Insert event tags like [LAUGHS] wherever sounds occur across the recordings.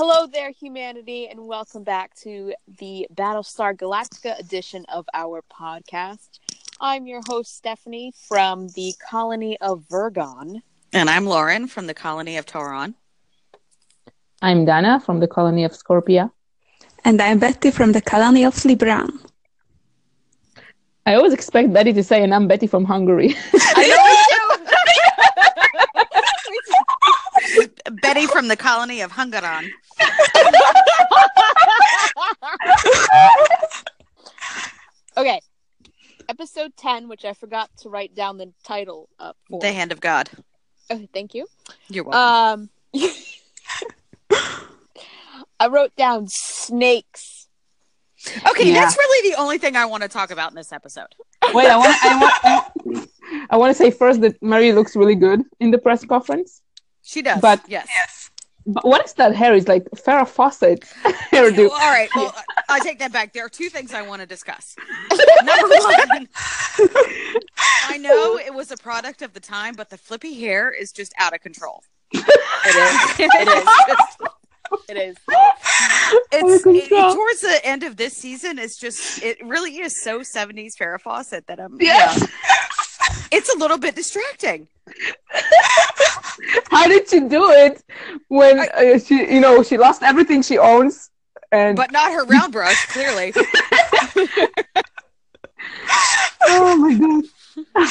Hello there, humanity, and welcome back to the Battlestar Galactica edition of our podcast. I'm your host, Stephanie, from the colony of Virgon. And I'm Lauren from the colony of Tauron. I'm Dana from the colony of Scorpia. And I'm Betty from the colony of Libran. I always expect Betty to say, and I'm Betty from Hungary. I know Betty from the colony of Hungaron. okay. Episode 10, which I forgot to write down the title up for. The Hand of God. Okay, thank you. You're welcome. Um, [LAUGHS] I wrote down snakes. Okay, Yeah. that's really the only thing I want to talk about in this episode. Wait, I want, I want, I want to say first that Mary looks really good in the press conference. She does. But- yes. But what is that hair? It's like Farrah Fawcett [LAUGHS] hairdo. Well, all right. Well, I take that back. There are two things I want to discuss. Number [LAUGHS] one, I know it was a product of the time, but the flippy hair is just out of control. It is. It is. Just- It is. it's it- towards the end of this season. It's just it really is so 70s Farrah Fawcett that I'm Yeah. It's a little bit distracting. [LAUGHS] [LAUGHS] How did she do it when uh, she, you know, she lost everything she owns? And But not her round brush, clearly. [LAUGHS] oh my god, [LAUGHS]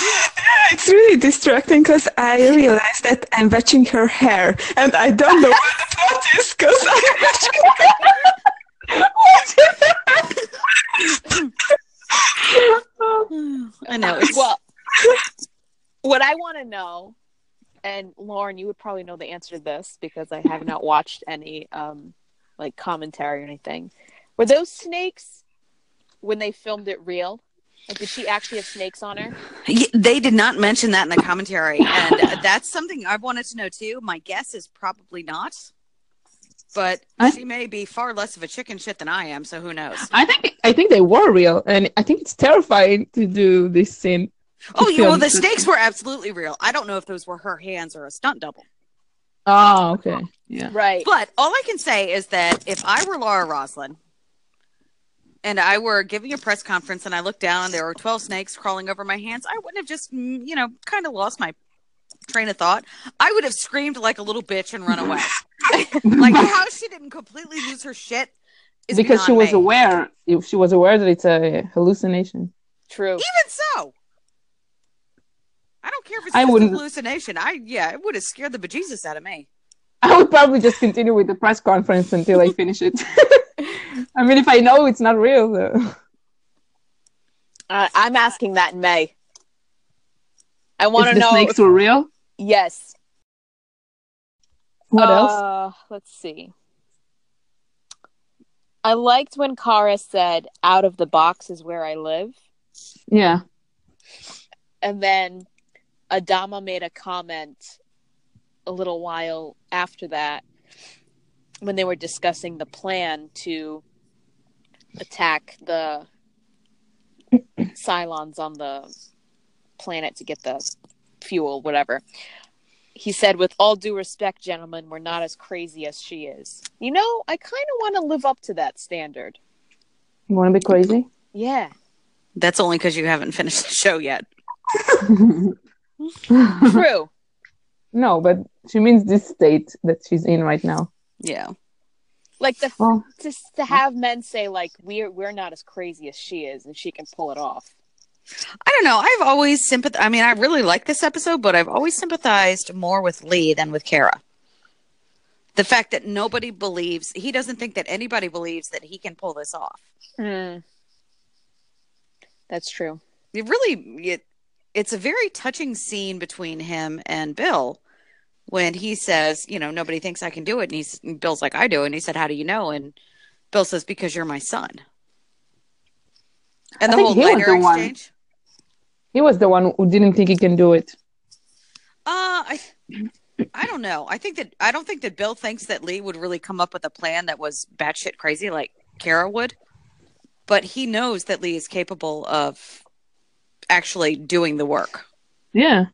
It's really distracting because I realized that I'm watching her hair and I don't know what the thought is because I'm watching I know. Well, what I want to know, and Lauren, you would probably know the answer to this because I have not watched any um like commentary or anything. Were those snakes when they filmed it real? Like, did she actually have snakes on her? Y- they did not mention that in the commentary, and uh, [LAUGHS] that's something I wanted to know too. My guess is probably not, but I- she may be far less of a chicken shit than I am. So who knows? I think I think they were real, and I think it's terrifying to do this scene. Oh, yeah, well, the stakes were absolutely real. I don't know if those were her hands or a stunt double. Oh, okay, yeah. Right. But all I can say is that if I were Laura Roslin and I were giving a press conference and I looked down and there were 12 snakes crawling over my hands, I wouldn't have just, mm, you know, kind of lost my train of thought. I would have screamed like a little bitch and run away. [LAUGHS] [LAUGHS] like how she didn't completely lose her shit is because she was me. aware. If she was aware that it's a hallucination. True. Even so. I don't care if it's I just a wouldn't- hallucination. I yeah, it would have scared the bejesus out of me. I would probably just continue with the press conference until I finish it. [LAUGHS] I mean, if I know it's not real, though. Uh, I'm asking that in May. I want if to the know. snakes if- were real. yes. What else? Uh, let's see. I liked when Kara said, "Out of the box is where I live," Yeah. and then Adama made a comment a little while after that when they were discussing the plan to attack the [CLEARS THROAT] Cylons on the planet to get the fuel, whatever. He said, with all due respect, gentlemen, we're not as crazy as she is. You know, I kind of want to live up to that standard. You want to be crazy? Yeah. That's only because you haven't finished the show yet. [LAUGHS] True. [LAUGHS] no, but she means this state that she's in right now. Yeah. like the Well, just to have men say like we're we're not as crazy as she is and she can pull it off. I don't know. I've always sympath. I mean, I really like this episode, but I've always sympathized more with Lee than with Kara. The fact that nobody believes he doesn't think that anybody believes that he can pull this off. Hmm. That's true. It really, it, it's a very touching scene between him and Bill when he says, you know, nobody thinks I can do it, and he's and Bill's like, I do, and he said, how do you know? And Bill says, because you're my son. And the whole he was the one. exchange. he was the one who didn't think he can do it. Uh, I, I don't know. I think that I don't think that Bill thinks that Lee would really come up with a plan that was batshit crazy like Kara would, but he knows that Lee is capable of actually doing the work. Yeah.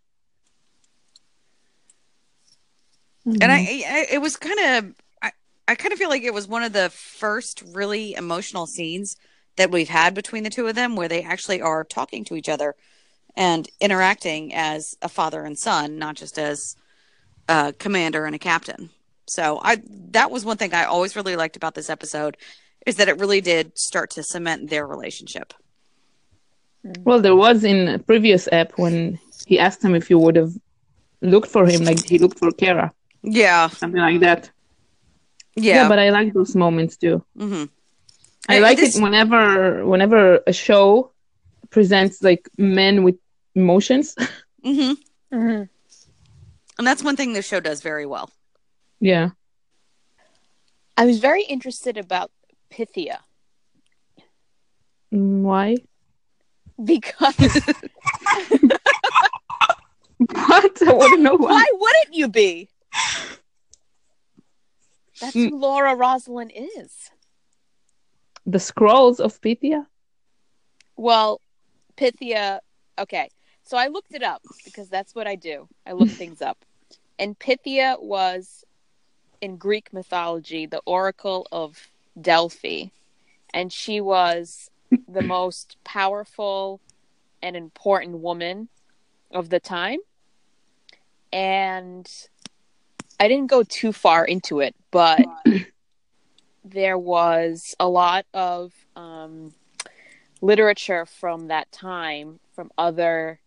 And I, mm-hmm. I it was kind of, I, I kind of feel like it was one of the first really emotional scenes that we've had between the two of them where they actually are talking to each other and interacting as a father and son, not just as a commander and a captain. So I that was one thing I always really liked about this episode is that it really did start to cement their relationship. Well, there was in a previous app when he asked him if you would have looked for him, like he looked for Kara, Yeah. something like that. Yeah. Yeah, but I like those moments too. hmm I Uh, like this- it whenever whenever a show presents like men with emotions. [LAUGHS] Mm-hmm. mm-hmm. And that's one thing the show does very well. yeah. I was very interested about Pythia Mm, Why? Because [LAUGHS] What? I want to know why. why wouldn't you be? That's Mm. who Laura Roslin is. The scrolls of Pythia. Well, Pythia. Okay, so I looked it up because that's what I do. I look [LAUGHS] things up, and Pythia was in Greek mythology the oracle of Delphi, and she was the most powerful and important woman of the time. And I didn't go too far into it, but [CLEARS THROAT] there was a lot of um, literature from that time from other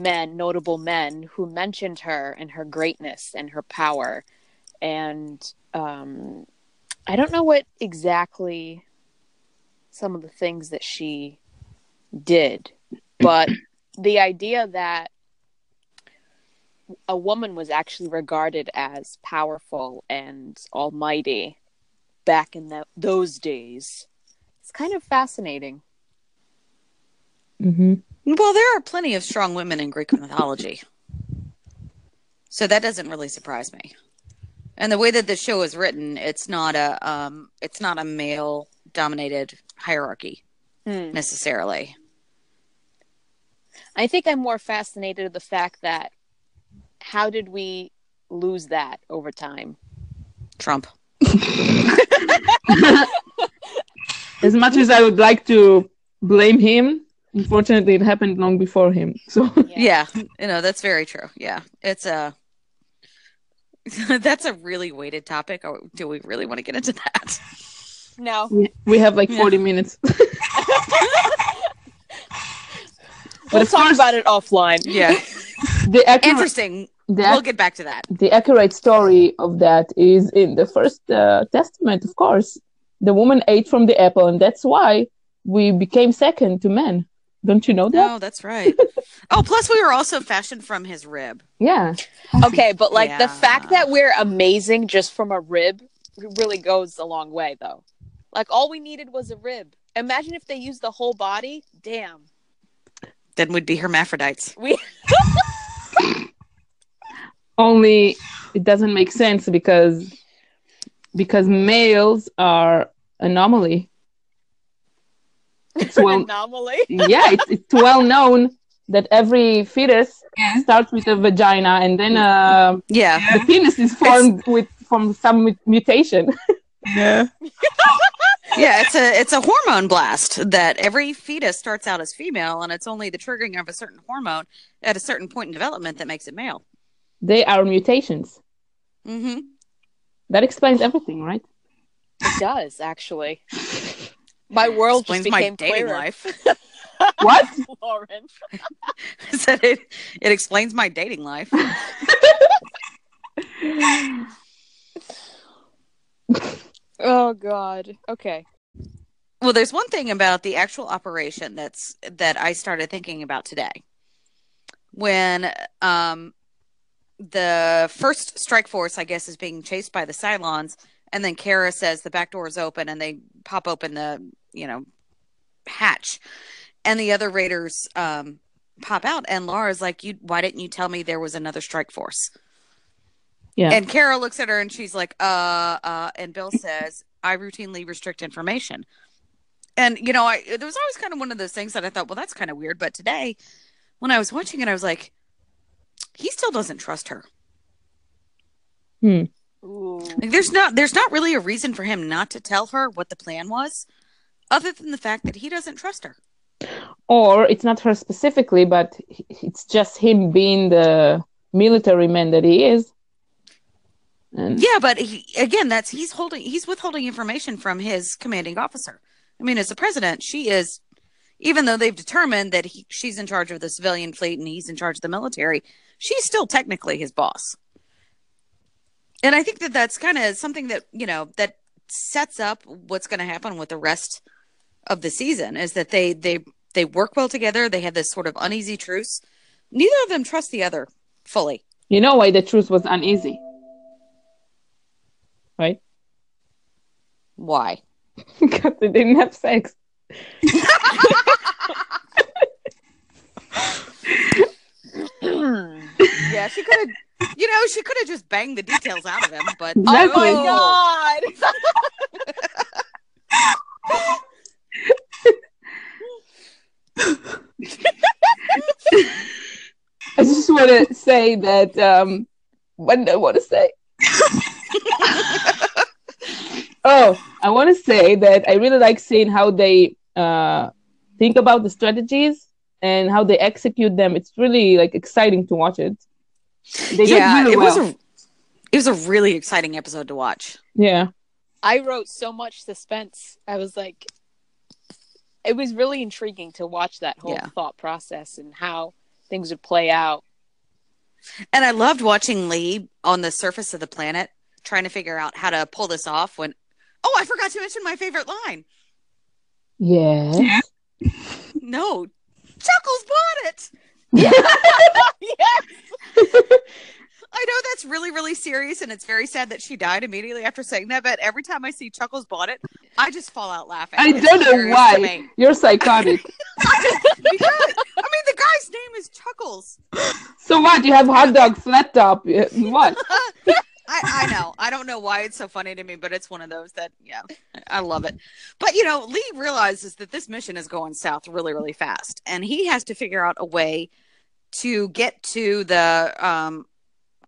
men, notable men, who mentioned her and her greatness and her power. And um, I don't know what exactly some of the things that she did, but [CLEARS THROAT] the idea that a woman was actually regarded as powerful and almighty back in the, those days it's kind of fascinating. hmm Well, there are plenty of strong women in Greek mythology. So that doesn't really surprise me. And the way that the show is written, it's not a um it's not a male dominated hierarchy Hmm. necessarily. I think I'm more fascinated with the fact that how did we lose that over time? Trump. [LAUGHS] As much as I would like to blame him, unfortunately, it happened long before him. So Yeah, you know, that's very true. Yeah. It's a [LAUGHS] that's a really weighted topic. Or do we really want to get into that? No. we, we have like Yeah. 40 minutes. [LAUGHS] We'll of talk course- about it offline. Yeah. [LAUGHS] the accurate, Interesting. the, We'll get back to that. the accurate story of that is in the first uh, testament, of course. The woman ate from the apple, and that's why we became second to men. Don't you know that? No, that's right. oh, plus we were also fashioned from his rib. Yeah. Okay, but like the fact that we're amazing just from a rib really goes a long way though. Like all we needed was a rib. Imagine if they used the whole body. Damn. Then we'd be hermaphrodites. We [LAUGHS] Only it doesn't make sense because because males are anomaly. It's well, [LAUGHS] anomaly. yeah, it's, it's well known that every fetus starts with a vagina and then uh, Yeah. the penis is formed with from some mutation. Yeah. [LAUGHS] Yeah, it's a it's a hormone blast that every fetus starts out as female and it's only the triggering of a certain hormone at a certain point in development that makes it male. they are mutations. Mm-hmm. That explains everything, right? It does actually. My world Explains just my dating clearer. life. [LAUGHS] What? [LAUGHS] Lauren. [LAUGHS] Said it it explains my dating life. Oh god. Okay. Well, there's one thing about the actual operation that's that I started thinking about today. When um the first strike force, I guess, is being chased by the Cylons, and then Kara says the back door is open and they pop open the, you know, hatch. And the other raiders um pop out and Laura's like, You why didn't you tell me there was another strike force? Yeah. And Carol looks at her and she's like, uh, uh, and Bill says, I routinely restrict information. And, you know, I, there was always kind of one of those things that I thought, well, that's kind of weird. But today, when I was watching it, I was like, he still doesn't trust her. Hmm. Ooh. Like, there's not there's not really a reason for him not to tell her what the plan was, other than the fact that he doesn't trust her. Or it's not her specifically, but it's just him being the military man that he is. And Yeah, but he, again, that's he's holding he's withholding information from his commanding officer. I mean, as the president, she is, even though they've determined that he, she's in charge of the civilian fleet and he's in charge of the military, she's still technically his boss. And I think that that's kind of something that you know that sets up what's going to happen with the rest of the season is that they they they work well together. They have this sort of uneasy truce. Neither of them trust the other fully. you know why the truce was uneasy, right? Why? [LAUGHS] because they didn't have sex. [LAUGHS] yeah, she could have, you know, she could have just banged the details out of him, but Exactly. Oh my god! [LAUGHS] I just want to say that. Um, what do I want to say? Oh, I want to say that I really like seeing how they uh, think about the strategies and how they execute them. It's really like exciting to watch it. They yeah, really it was a it was a really exciting episode to watch. yeah. I wrote so much suspense. I was like, it was really intriguing to watch that whole Yeah. thought process and how things would play out. And I loved watching Lee on the surface of the planet trying to figure out how to pull this off when Oh, I forgot to mention my favorite line. Yeah. No. Chuckles bought it. yes. [LAUGHS] I know that's really, really serious, and it's very sad that she died immediately after saying that. But every time I see Chuckles bought it, I just fall out laughing. I It's don't know why. You're psychotic. [LAUGHS] Because, I mean, the guy's name is Chuckles. so what? You have hot dog flat top. What? [LAUGHS] I, I know. I don't know why it's so funny to me, but it's one of those that, yeah, I love it. But, you know, Lee realizes that this mission is going south really, really fast. And he has to figure out a way to get to the, um,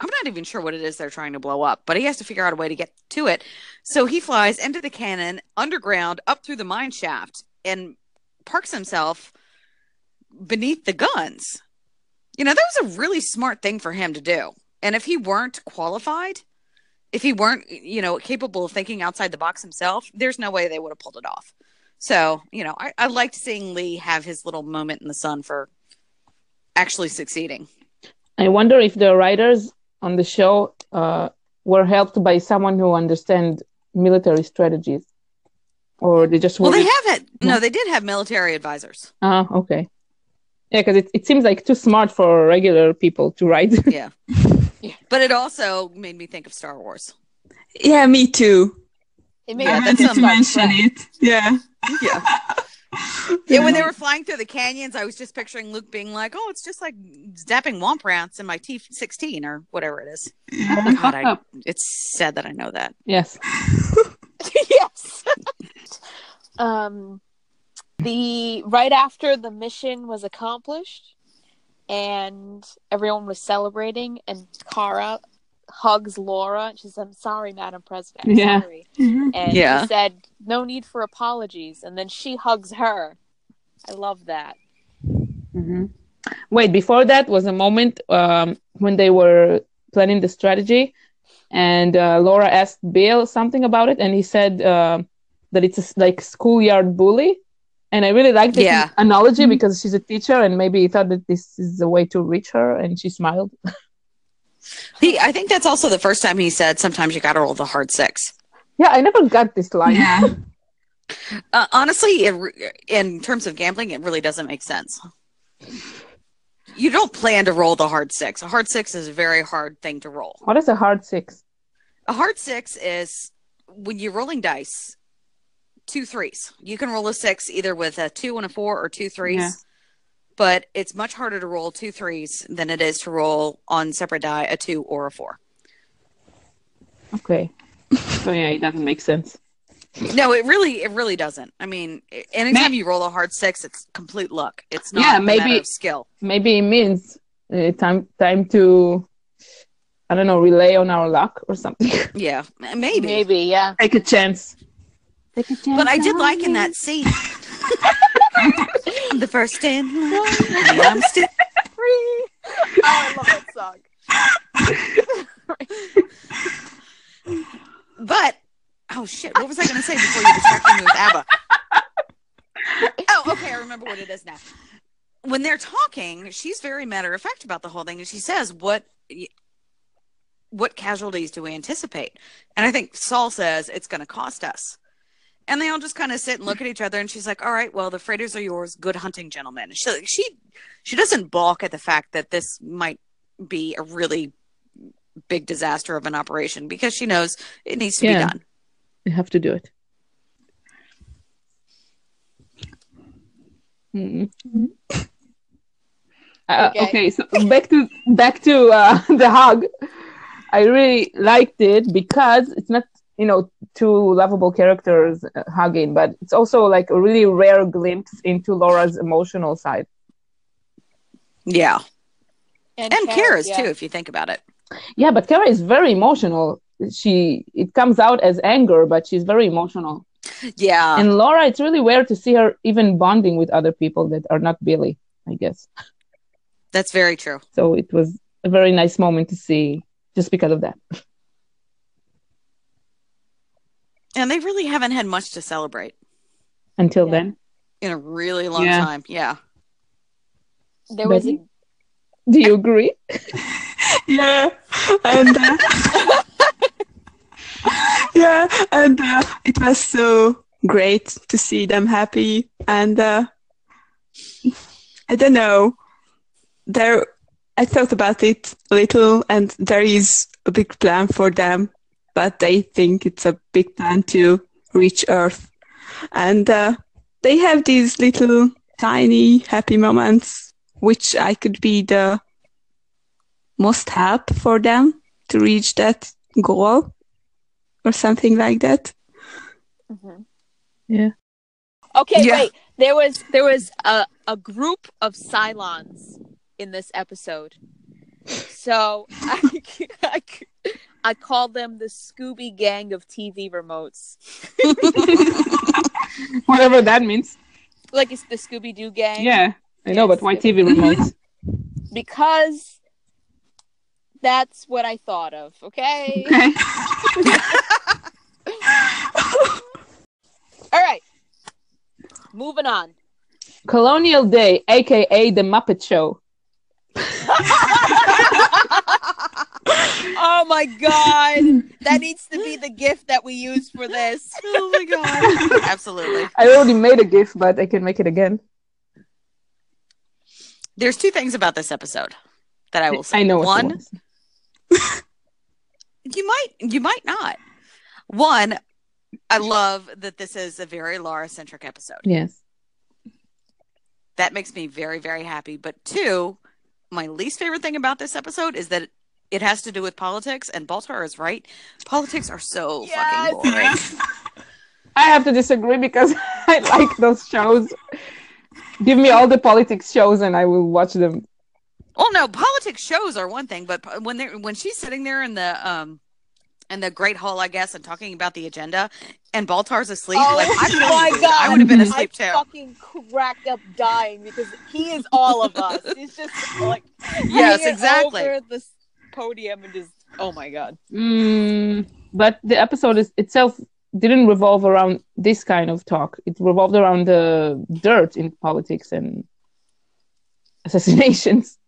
I'm not even sure what it is they're trying to blow up, but he has to figure out a way to get to it. So he flies into the cannon, underground, up through the mine shaft, and parks himself beneath the guns. You know, that was a really smart thing for him to do. And if he weren't qualified, if he weren't, you know, capable of thinking outside the box himself, there's no way they would have pulled it off. So, you know, I, I liked seeing Lee have his little moment in the sun for actually succeeding. I wonder if the writers on the show uh, were helped by someone who understand military strategies, or they just Well, they have it. No, they did have military advisors. Ah, okay. Yeah, because it, it seems like too smart for regular people to write. Yeah. [LAUGHS] [LAUGHS] But it also made me think of Star Wars. Yeah, me too. It made I me wanted to mention Shrek. it. Yeah. Yeah. [LAUGHS] Yeah, when they were flying through the canyons, I was just picturing Luke being like, "Oh, it's just like zapping womp rats in my T sixteen or whatever it is." God, I, it's sad that I know that. yes. [LAUGHS] yes. um, the right after the mission was accomplished, and everyone was celebrating, and Kara hugs Laura, and she says, "I'm sorry, Madam President. I'm Yeah. sorry." [LAUGHS] Mhm. And Yeah. she said, "No need for apologies." And then she hugs her. I love that. hmm Wait, before that was a moment um, when they were planning the strategy, and uh, Laura asked Bill something about it, and he said uh, that it's a, s- like schoolyard bully. And I really like this Yeah. analogy because she's a teacher, and maybe he thought that this is a way to reach her, and she smiled. [LAUGHS] He, I think that's also the first time he said, "Sometimes you got to roll the hard six. Yeah, I never got this line. Yeah. [LAUGHS] Uh, honestly, it, re- in terms of gambling, it really doesn't make sense. You don't plan to roll the hard six. A hard six is a very hard thing to roll. What is a hard six? A hard six is when you're rolling dice, two threes. You can roll a six either with a two and a four or two threes. Yeah. But it's much harder to roll two threes than it is to roll on separate die a two or a four. Okay. So yeah, it doesn't make sense. No, it really, it really doesn't. I mean, anytime you roll a hard six, it's complete luck. It's not Yeah, a maybe- of skill. Maybe it means uh, time time to I don't know, relay on our luck or something. Yeah, maybe. Maybe, yeah. Take a chance. Take a chance. But I did like in that scene. [LAUGHS] the first in line. I'm still free. Oh, I love that song. [LAUGHS] But oh shit, what was I going to say before you distracted me with ABBA? Oh, okay, I remember what it is now. When they're talking, she's very matter of fact about the whole thing, and she says, "What, what casualties do we anticipate?" And I think Saul says it's going to cost us. And they all just kind of sit and look at each other, and she's like, "All right, well, the freighters are yours. Good hunting, gentlemen." She she she doesn't balk at the fact that this might be a really big disaster of an operation because she knows it needs to Yeah. be done. You have to do it. Mm. Uh, Okay. okay. so back to back to uh, [LAUGHS] the hug. I really liked it because it's not you know two lovable characters uh, hugging, but it's also like a really rare glimpse into Laura's emotional side. Yeah, And, and Kara, Kara's yeah. too, if you think about it. Yeah, but Kara is very emotional. She it comes out as anger, but she's very emotional. Yeah, and Laura, it's really weird to see her even bonding with other people that are not Billy, I guess. that's very true. So it was a very nice moment to see just because of that. [LAUGHS] And they really haven't had much to celebrate Until Yeah. then. in a really long Yeah. time. Yeah. There was a, Do you agree? [LAUGHS] [LAUGHS] yeah and uh, [LAUGHS] yeah and uh, it was so great to see them happy and uh, i don't know there i thought about it a little and there is a big plan for them but they think it's a big plan to reach earth and uh, they have these little tiny happy moments which i could be the most help for them to reach that goal or something like that. Mhm. Yeah. Okay, Yeah. wait. There was there was a, a group of Cylons in this episode. So [LAUGHS] I, I, I call them the Scooby Gang of TV remotes. [LAUGHS] Whatever that means. Like it's the Scooby Doo gang. Yeah. I know, but why TV remotes? [LAUGHS] Because that's what I thought of. Okay. Okay. [LAUGHS] All right. Moving on. Colonial Day, aka the Muppet Show. Oh my god. That [LAUGHS] needs to be the gift that we use for this. [LAUGHS] Oh my god. Absolutely. I already made a gift, but I can make it again. There's two things about this episode that I will say. I know One, [LAUGHS] you might you might not. One, I love that this is a very Laura centric episode. Yes. That makes me very, very happy. But two, my least favorite thing about this episode is that it has to do with politics, and Baltar is right. Politics are so Yes. fucking boring. [LAUGHS] I have to disagree because [LAUGHS] I like those shows. Give me all the politics shows and I will watch them. Well, no, politics shows are one thing, but when they when she's sitting there in the um in the great hall, I guess, and talking about the agenda, and Baltar's asleep, Oh like my. God. I would have been asleep I too. fucking cracked up dying because he is all of us. He's just like Yes, exactly. this podium and just oh my god. Mm, but the episode is, itself didn't revolve around this kind of talk. It revolved around the dirt in politics and assassinations.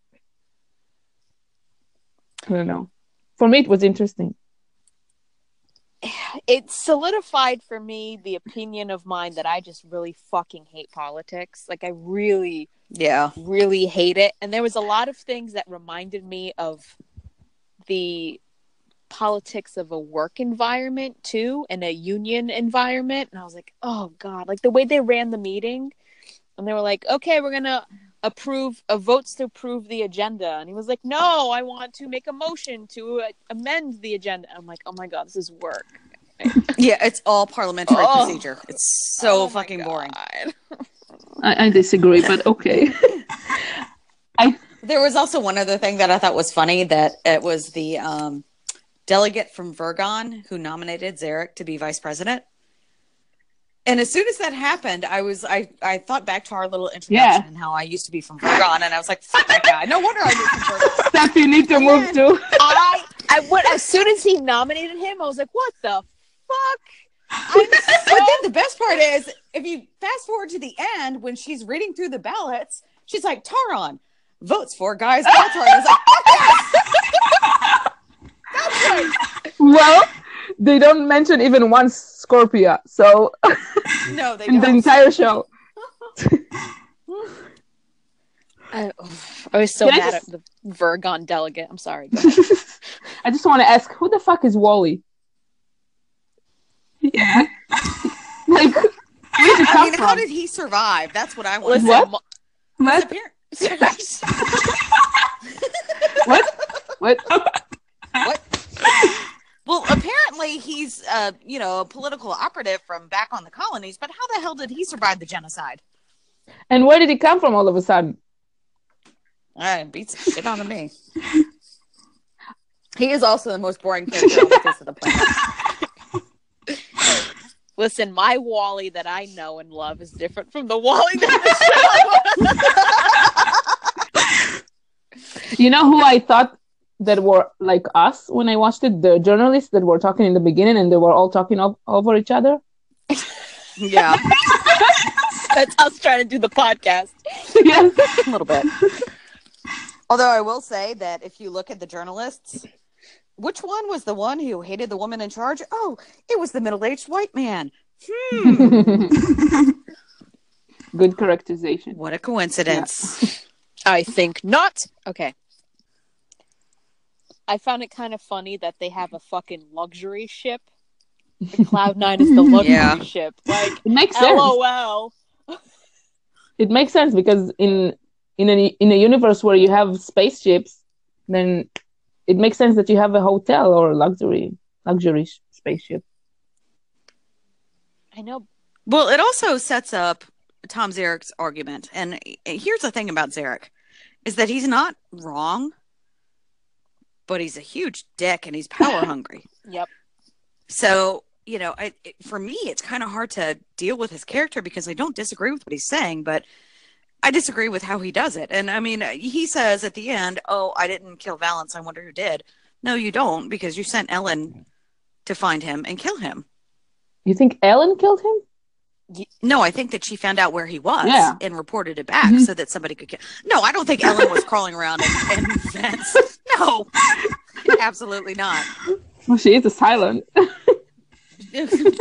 I don't know. For me, it was interesting. It solidified for me the opinion of mine that I just really fucking hate politics. Like I really Yeah, really hate it. And there was a lot of things that reminded me of the politics of a work environment too and a union environment. And I was like, oh God, like the way they ran the meeting and they were like, okay, we're going to approve a votes to approve the agenda. And he was like, no, I want to make a motion to uh, amend the agenda. I'm like, oh my God, this is work. [LAUGHS] yeah, it's all parliamentary Oh. procedure. It's so Oh fucking boring. I, I disagree, but okay. [LAUGHS] There was also one other thing that I thought was funny that it was the um, delegate from Virgon who nominated Zarek to be vice president. And as soon as that happened, I was I, I thought back to our little introduction Yeah. and how I used to be from Virgon, and I was like, "Fuck that guy!" No wonder I moved from Virgon. [LAUGHS] Steph, you need to move to. [LAUGHS] I, I went as soon as he nominated him, I was like, "What the fuck?" I'm But then the best part is, if you fast forward to the end when she's reading through the ballots, she's like, "Tauron votes for Gaius." Baltar. I was like, "Fuck yes!" That's right. Well, they don't mention even one Scorpia, so No, they [LAUGHS] in the don't. entire show. [LAUGHS] I, I was so Can mad just- at the Virgon delegate. I'm sorry. [LAUGHS] I just want to ask, who the fuck is Wally? Yeah. Like, where did he I mean, from? how did he survive? That's what I want Listen, to What? Mo- know. What? [LAUGHS] what? What? What? Well, apparently he's, uh, you know, a political operative from back on the colonies. But how the hell did he survive the genocide? And where did he come from all of a sudden? Uh, beats the shit out of me. He is also the most boring character on the face of the planet. Listen, my Wally that I know and love is different from the Wally that the show. [LAUGHS] You know who I thought that were like us when I watched it? The journalists that were talking in the beginning and they were all talking o- over each other. [LAUGHS] Yeah, [LAUGHS] That's us trying to do the podcast. yes. a little bit. Although I will say that if you look at the journalists, which one was the one who hated the woman in charge? Oh, it was the middle-aged white man. Hmm. [LAUGHS] Good characterization. What a coincidence. I think not. Okay. I found it kind of funny that they have a fucking luxury ship. Cloud [LAUGHS] Nine is the luxury Yeah. ship. Like, It makes sense. lol. [LAUGHS] It makes sense because in in a in a universe where you have spaceships, then it makes sense that you have a hotel or a luxury luxury spaceship. I know. Well, it also sets up Tom Zarek's argument. And here's the thing about Zarek is that he's not wrong, but he's a huge dick and he's power [LAUGHS] hungry. Yep. So, you know, I, it, for me, it's kind of hard to deal with his character because I don't disagree with what he's saying, but I disagree with how he does it. And I mean, he says at the end, Oh, I didn't kill Valance. I wonder who did. No, you don't because you sent Ellen to find him and kill him. You think Ellen killed him? No, I think that she found out where he was Yeah. and reported it back Mhm. so that somebody could kill. No, I don't think Ellen was crawling around in, in vents. No, absolutely not. Well, she is a Cylon. [LAUGHS]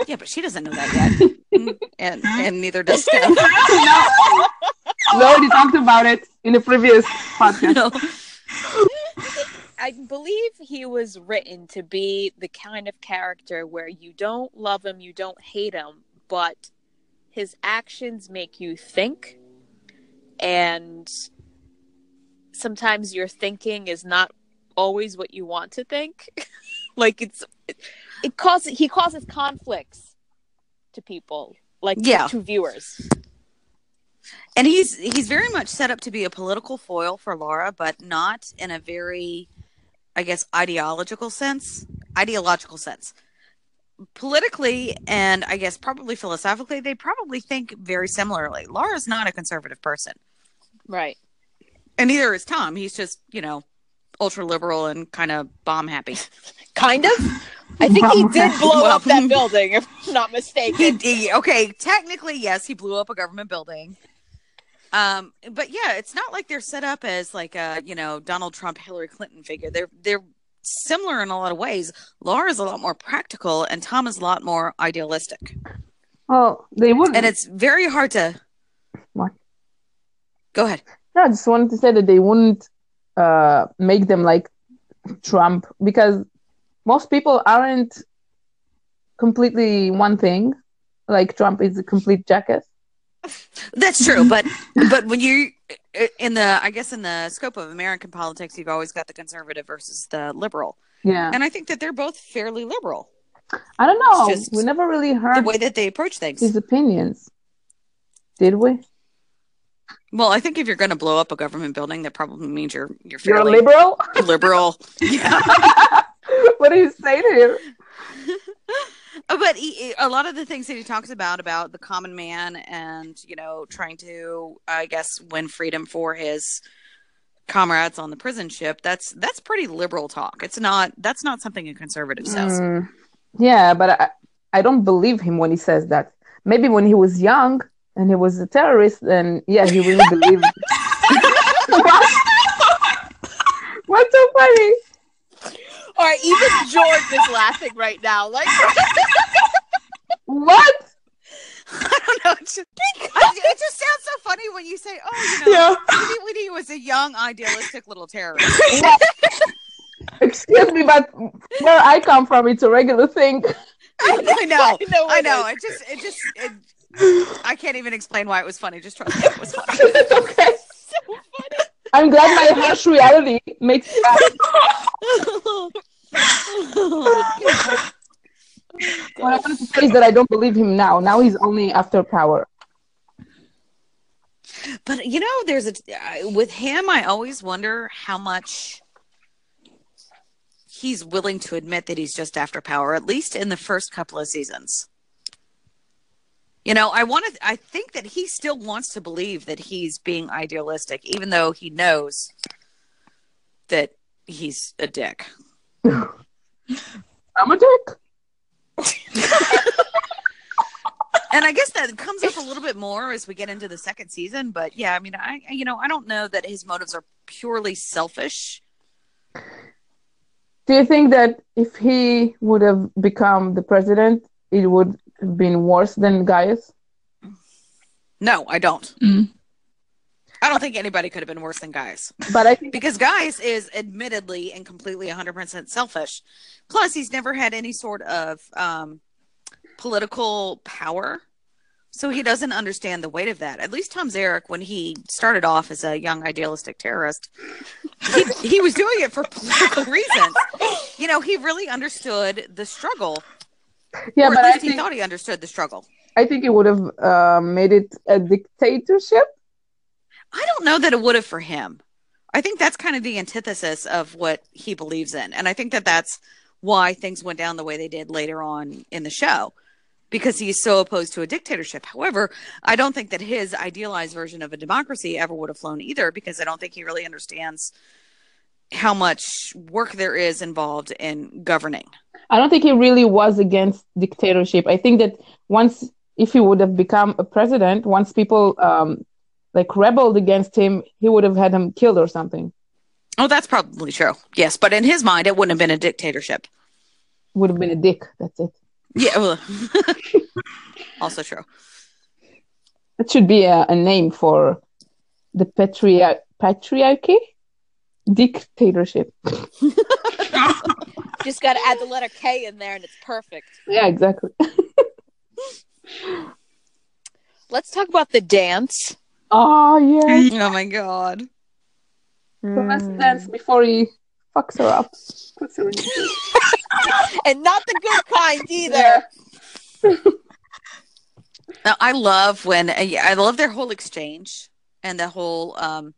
yeah, but she doesn't know that yet, and and neither does [LAUGHS] Steph. we already talked about it in the previous podcast. No. I believe he was written to be the kind of character where you don't love him, you don't hate him, but his actions make you think. And sometimes your thinking is not always what you want to think. [LAUGHS] like it's it, it causes he causes conflicts to people, like Yeah. to viewers. And he's he's very much set up to be a political foil for Laura, but not in a very, I guess, ideological sense. Ideological sense. Politically and I guess probably philosophically, they probably think very similarly. Laura's not a conservative person. Right. And neither is Tom. He's just, you know, ultra liberal and kind of bomb happy. [LAUGHS] Kind of. I think he did blow Well- up that [LAUGHS] building, if I'm not mistaken. He, he- okay, technically, yes, he blew up a government building. Um, but yeah, it's not like they're set up as like a you know Donald Trump, Hillary Clinton figure. They're they're similar in a lot of ways. Laura's a lot more practical, and Tom is a lot more idealistic. Well, they wouldn't. And it's very hard to. What? Go ahead. No, I just wanted to say that they wouldn't uh, make them like Trump because most people aren't completely one thing. Like Trump is a complete jackass. [LAUGHS] That's true, but but when you Er, in the I guess in the scope of American politics, you've always got the conservative versus the liberal, Yeah, and I think that they're both fairly liberal. I don't know. We never really heard The way that they approach things. his opinions, did we? Well, I think if you're going to blow up a government building, that probably means you're you're You're a liberal? liberal. [LAUGHS] What do you say to him? [LAUGHS] Uh, but he, a lot of the things that he talks about about the common man and you know trying to i guess win freedom for his comrades on the prison ship that's that's pretty liberal talk it's not that's not something a conservative says Mm, yeah, but I, I don't believe him when he says that. Maybe when he was young and he was a terrorist, then yeah, he really believed. [LAUGHS] What's [LAUGHS] so funny? Right, even George is laughing right now. Like, What? [LAUGHS] i don't know it's just, I- it just sounds so funny when you say oh you know Yeah. Woody was a young idealistic little terrorist [LAUGHS] Excuse me, but where I come from, it's a regular thing. i know I know [LAUGHS] i it know it just it just it, i can't even explain why it was funny just trust me it was funny it's okay. I'm glad my harsh reality makes. What I wanted to say is that I don't believe him now. Now he's only after power. But you know, there's a with him. I always wonder how much he's willing to admit that he's just after power. At least in the first couple of seasons. You know, I want to. I think that he still wants to believe that he's being idealistic, even though he knows that he's a dick. [LAUGHS] I'm a dick. And I guess that comes up a little bit more as we get into the second season. But yeah, I mean, I you know, I don't know that his motives are purely selfish. Do you think that if he would have become the president, it would been worse than Gaius? No, I don't. Mm. I don't think anybody could have been worse than Gaius But I think because Gaius is admittedly and completely 100% selfish. Plus, he's never had any sort of um, political power. So he doesn't understand the weight of that. At least Tom Zarek, when he started off as a young idealistic terrorist, he, he was doing it for political reasons. You know, he really understood the struggle. Yeah, or but I he think, thought he understood the struggle. I think it would have uh, made it a dictatorship. I don't know that it would have for him. I think that's kind of the antithesis of what he believes in. And I think that that's why things went down the way they did later on in the show because he's so opposed to a dictatorship. However, I don't think that his idealized version of a democracy ever would have flown either because I don't think he really understands how much work there is involved in governing. I don't think he really was against dictatorship. I think that once, if he would have become a president, once people um, like rebelled against him, he would have had him killed or something. Oh, that's probably true. Yes, but in his mind, it wouldn't have been a dictatorship. Would have been a dick. That's it. Yeah, well, [LAUGHS] also true. That should be a, a name for the patria- patriarchy, dictatorship. [LAUGHS] Just got to add the letter K in there, and it's perfect. Yeah, exactly. [LAUGHS] Let's talk about the dance. Oh yeah. [LAUGHS] Oh my god. So let's dance before he fucks her up. Her and not the good kind either. Now, I love when uh, I love their whole exchange and the whole. um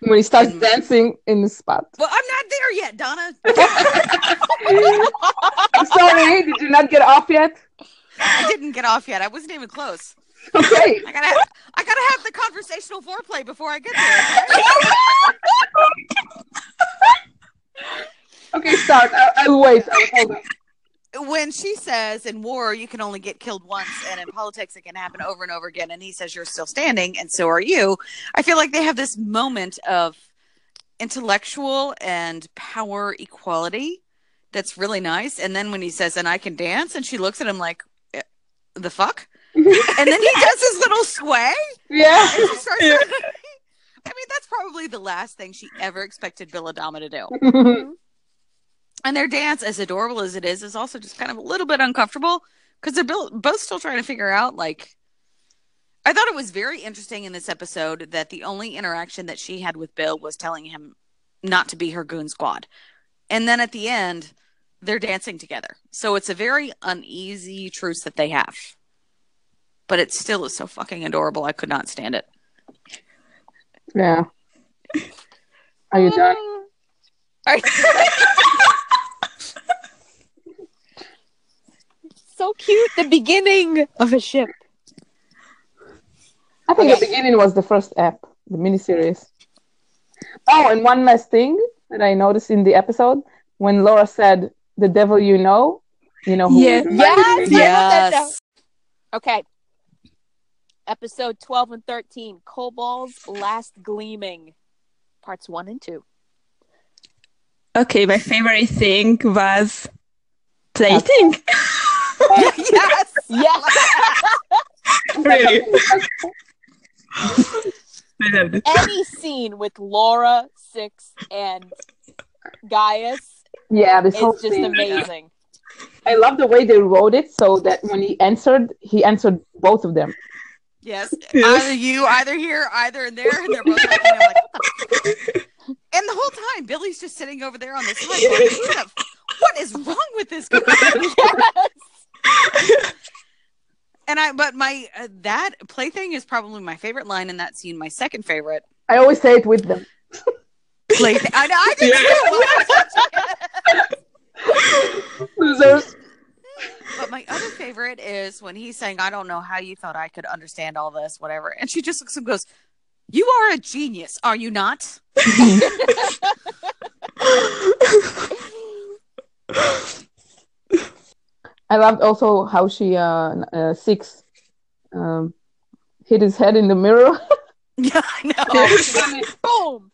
when he starts And- dancing in the spot. Well, I'm not there yet, Donna. [LAUGHS] [LAUGHS] I'm sorry, did you not get off yet? I didn't get off yet. I wasn't even close. Okay. I gotta, I gotta have the conversational foreplay before I get there. Okay, [LAUGHS] start. I- I'll wait. I'll hold on. When she says in war you can only get killed once and in politics it can happen over and over again and he says you're still standing and so are you i feel like they have this moment of intellectual and power equality that's really nice and then when he says and i can dance and she looks at him like "Eh, the fuck? And then he [LAUGHS] does his little sway Yeah. [LAUGHS] i mean that's probably the last thing she ever expected bill adama to do and their dance, as adorable as it is, is also just kind of a little bit uncomfortable because they're both still trying to figure out. Like, I thought it was very interesting in this episode that the only interaction that she had with Bill was telling him not to be her goon squad, and then at the end, they're dancing together. So it's a very uneasy truce that they have, but it still is so fucking adorable. I could not stand it. Yeah. Are you done? [LAUGHS] Are you- [LAUGHS] so cute. The beginning of a ship. I think Okay. the beginning was the first app, the miniseries. Oh, and one last thing that I noticed in the episode when Laura said, "The devil you know," you know who? Yeah. it Yes, I reminded me? wrote that down. Yes. Okay. Episode 12 and 13 Kobol's Last Gleaming, parts 1 and 2. Okay, my favorite thing was plating. [LAUGHS] yes. Yes! really. I loved it. Any scene with Laura, Six, and Gaius Yeah, this whole is just thing. amazing. I love the way they wrote it so that when he answered, he answered both of them. Yes. Yes. Either you, either here, either in there, and they're both looking at me like, the? And the whole time, Billy's just sitting over there on the side. going, "Who what is wrong with this guy? [LAUGHS] Yes! And I, but my uh, that plaything is probably my favorite line in that scene. My second favorite I always say it with them. plaything. I, know, I did too. Losers. But my other favorite is when he's saying, "I don't know how you thought I could understand all this, whatever," and she just looks and goes, "You are a genius, are you not?" [LAUGHS] I loved also how she uh, uh six um hit his head in the mirror. [LAUGHS] Yeah, I know. [LAUGHS] [LAUGHS] Boom!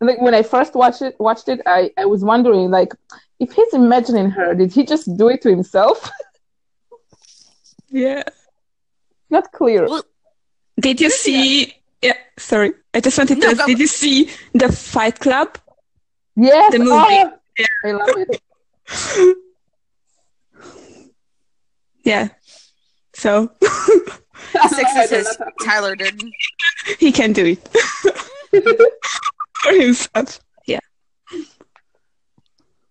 like when I first watched it watched it, I, I was wondering like if he's imagining her, did he just do it to himself? Yeah. Not clear. Well, Did you see? Yeah. Sorry, I just wanted to. No, ask, did you see the Fight Club? yes, the movie. oh, Yeah. I love it. Yeah. So [LAUGHS] Six is his Tyler Durden. he can do it [LAUGHS] for himself. Yeah.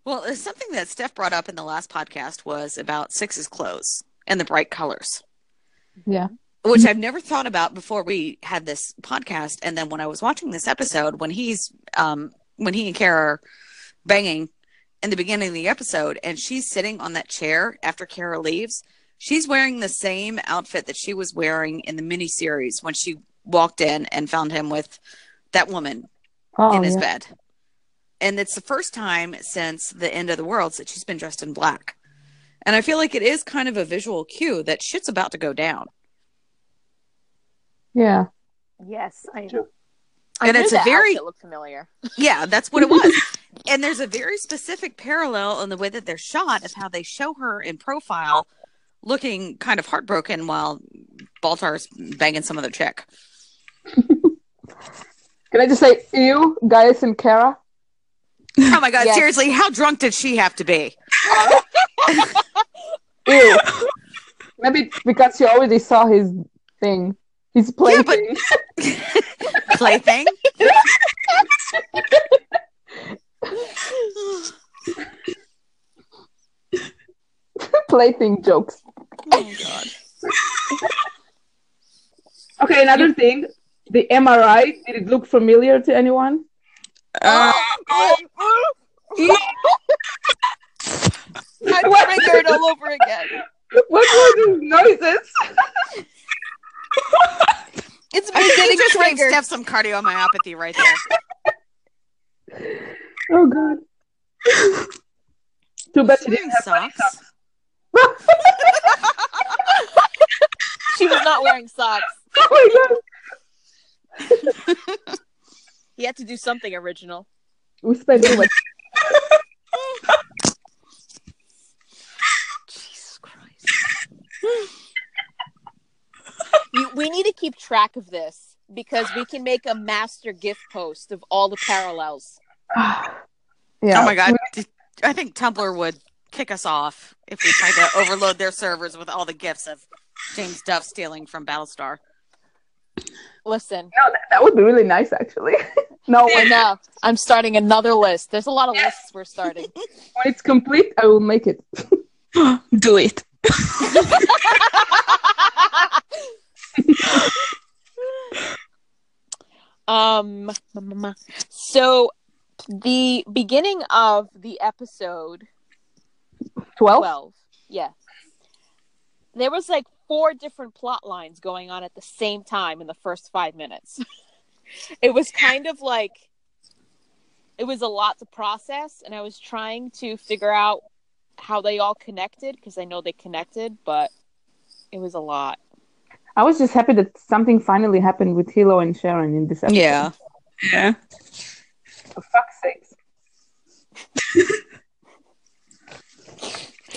Well, uh, something that Steph brought up in the last podcast was about Six's clothes and the bright colors, Yeah. which I've never thought about before we had this podcast. And then when I was watching this episode, when he's um, when he and Kara are banging in the beginning of the episode, and she's sitting on that chair after Kara leaves, she's wearing the same outfit that she was wearing in the miniseries when she walked in and found him with that woman Oh, in his yeah. bed. And it's the first time since the end of the world that she's been dressed in black. And I feel like it is kind of a visual cue that shit's about to go down. Yeah. Yes, I True. I And knew it's a very- outfit looked familiar. [LAUGHS] Yeah, that's what it was. [LAUGHS] and there's a very specific parallel in the way that they're shot of how they show her in profile looking kind of heartbroken while Baltar's banging some other chick. [LAUGHS] Can I just say you, Gaius and Kara? Oh my god, [LAUGHS] Yes. seriously, how drunk did she have to be? [LAUGHS] Ew. Maybe because she already saw his thing. His Yeah, but- plaything. Plaything? [LAUGHS] plaything jokes. oh god. Okay, another thing. The MRI, did it look familiar to anyone? Uh, [LAUGHS] I'm triggered all over again. What were these noises? [LAUGHS] It's me think getting you just gave triggered. Steph some cardiomyopathy right there. Oh god. Too bad she Wearing didn't have socks. She was not wearing socks. Oh my god. He had to do something original. We spent too much. Jesus Christ. You- we need to keep track of this because we can make a master gift post of all the parallels. [SIGHS] yeah. Oh my god. I think Tumblr would kick us off if we try to overload their servers with all the gifts of James Duff stealing from Battlestar. Listen, No, that, that would be really nice actually. [LAUGHS] no, I when, know. I'm starting another list. There's a lot of lists we're starting. [LAUGHS] when it's complete, I will make it. [GASPS] do it. [LAUGHS] um. So the beginning of the episode 12? 12, yeah. There was like four different plot lines going on at the same time in the first 5 minutes. [LAUGHS] it was kind of like it was a lot to process and I was trying to figure out how they all connected because I know they connected, but it was a lot. I was just happy that something finally happened with Helo and Sharon in this episode. Yeah. Yeah. For fuck's sake. [LAUGHS]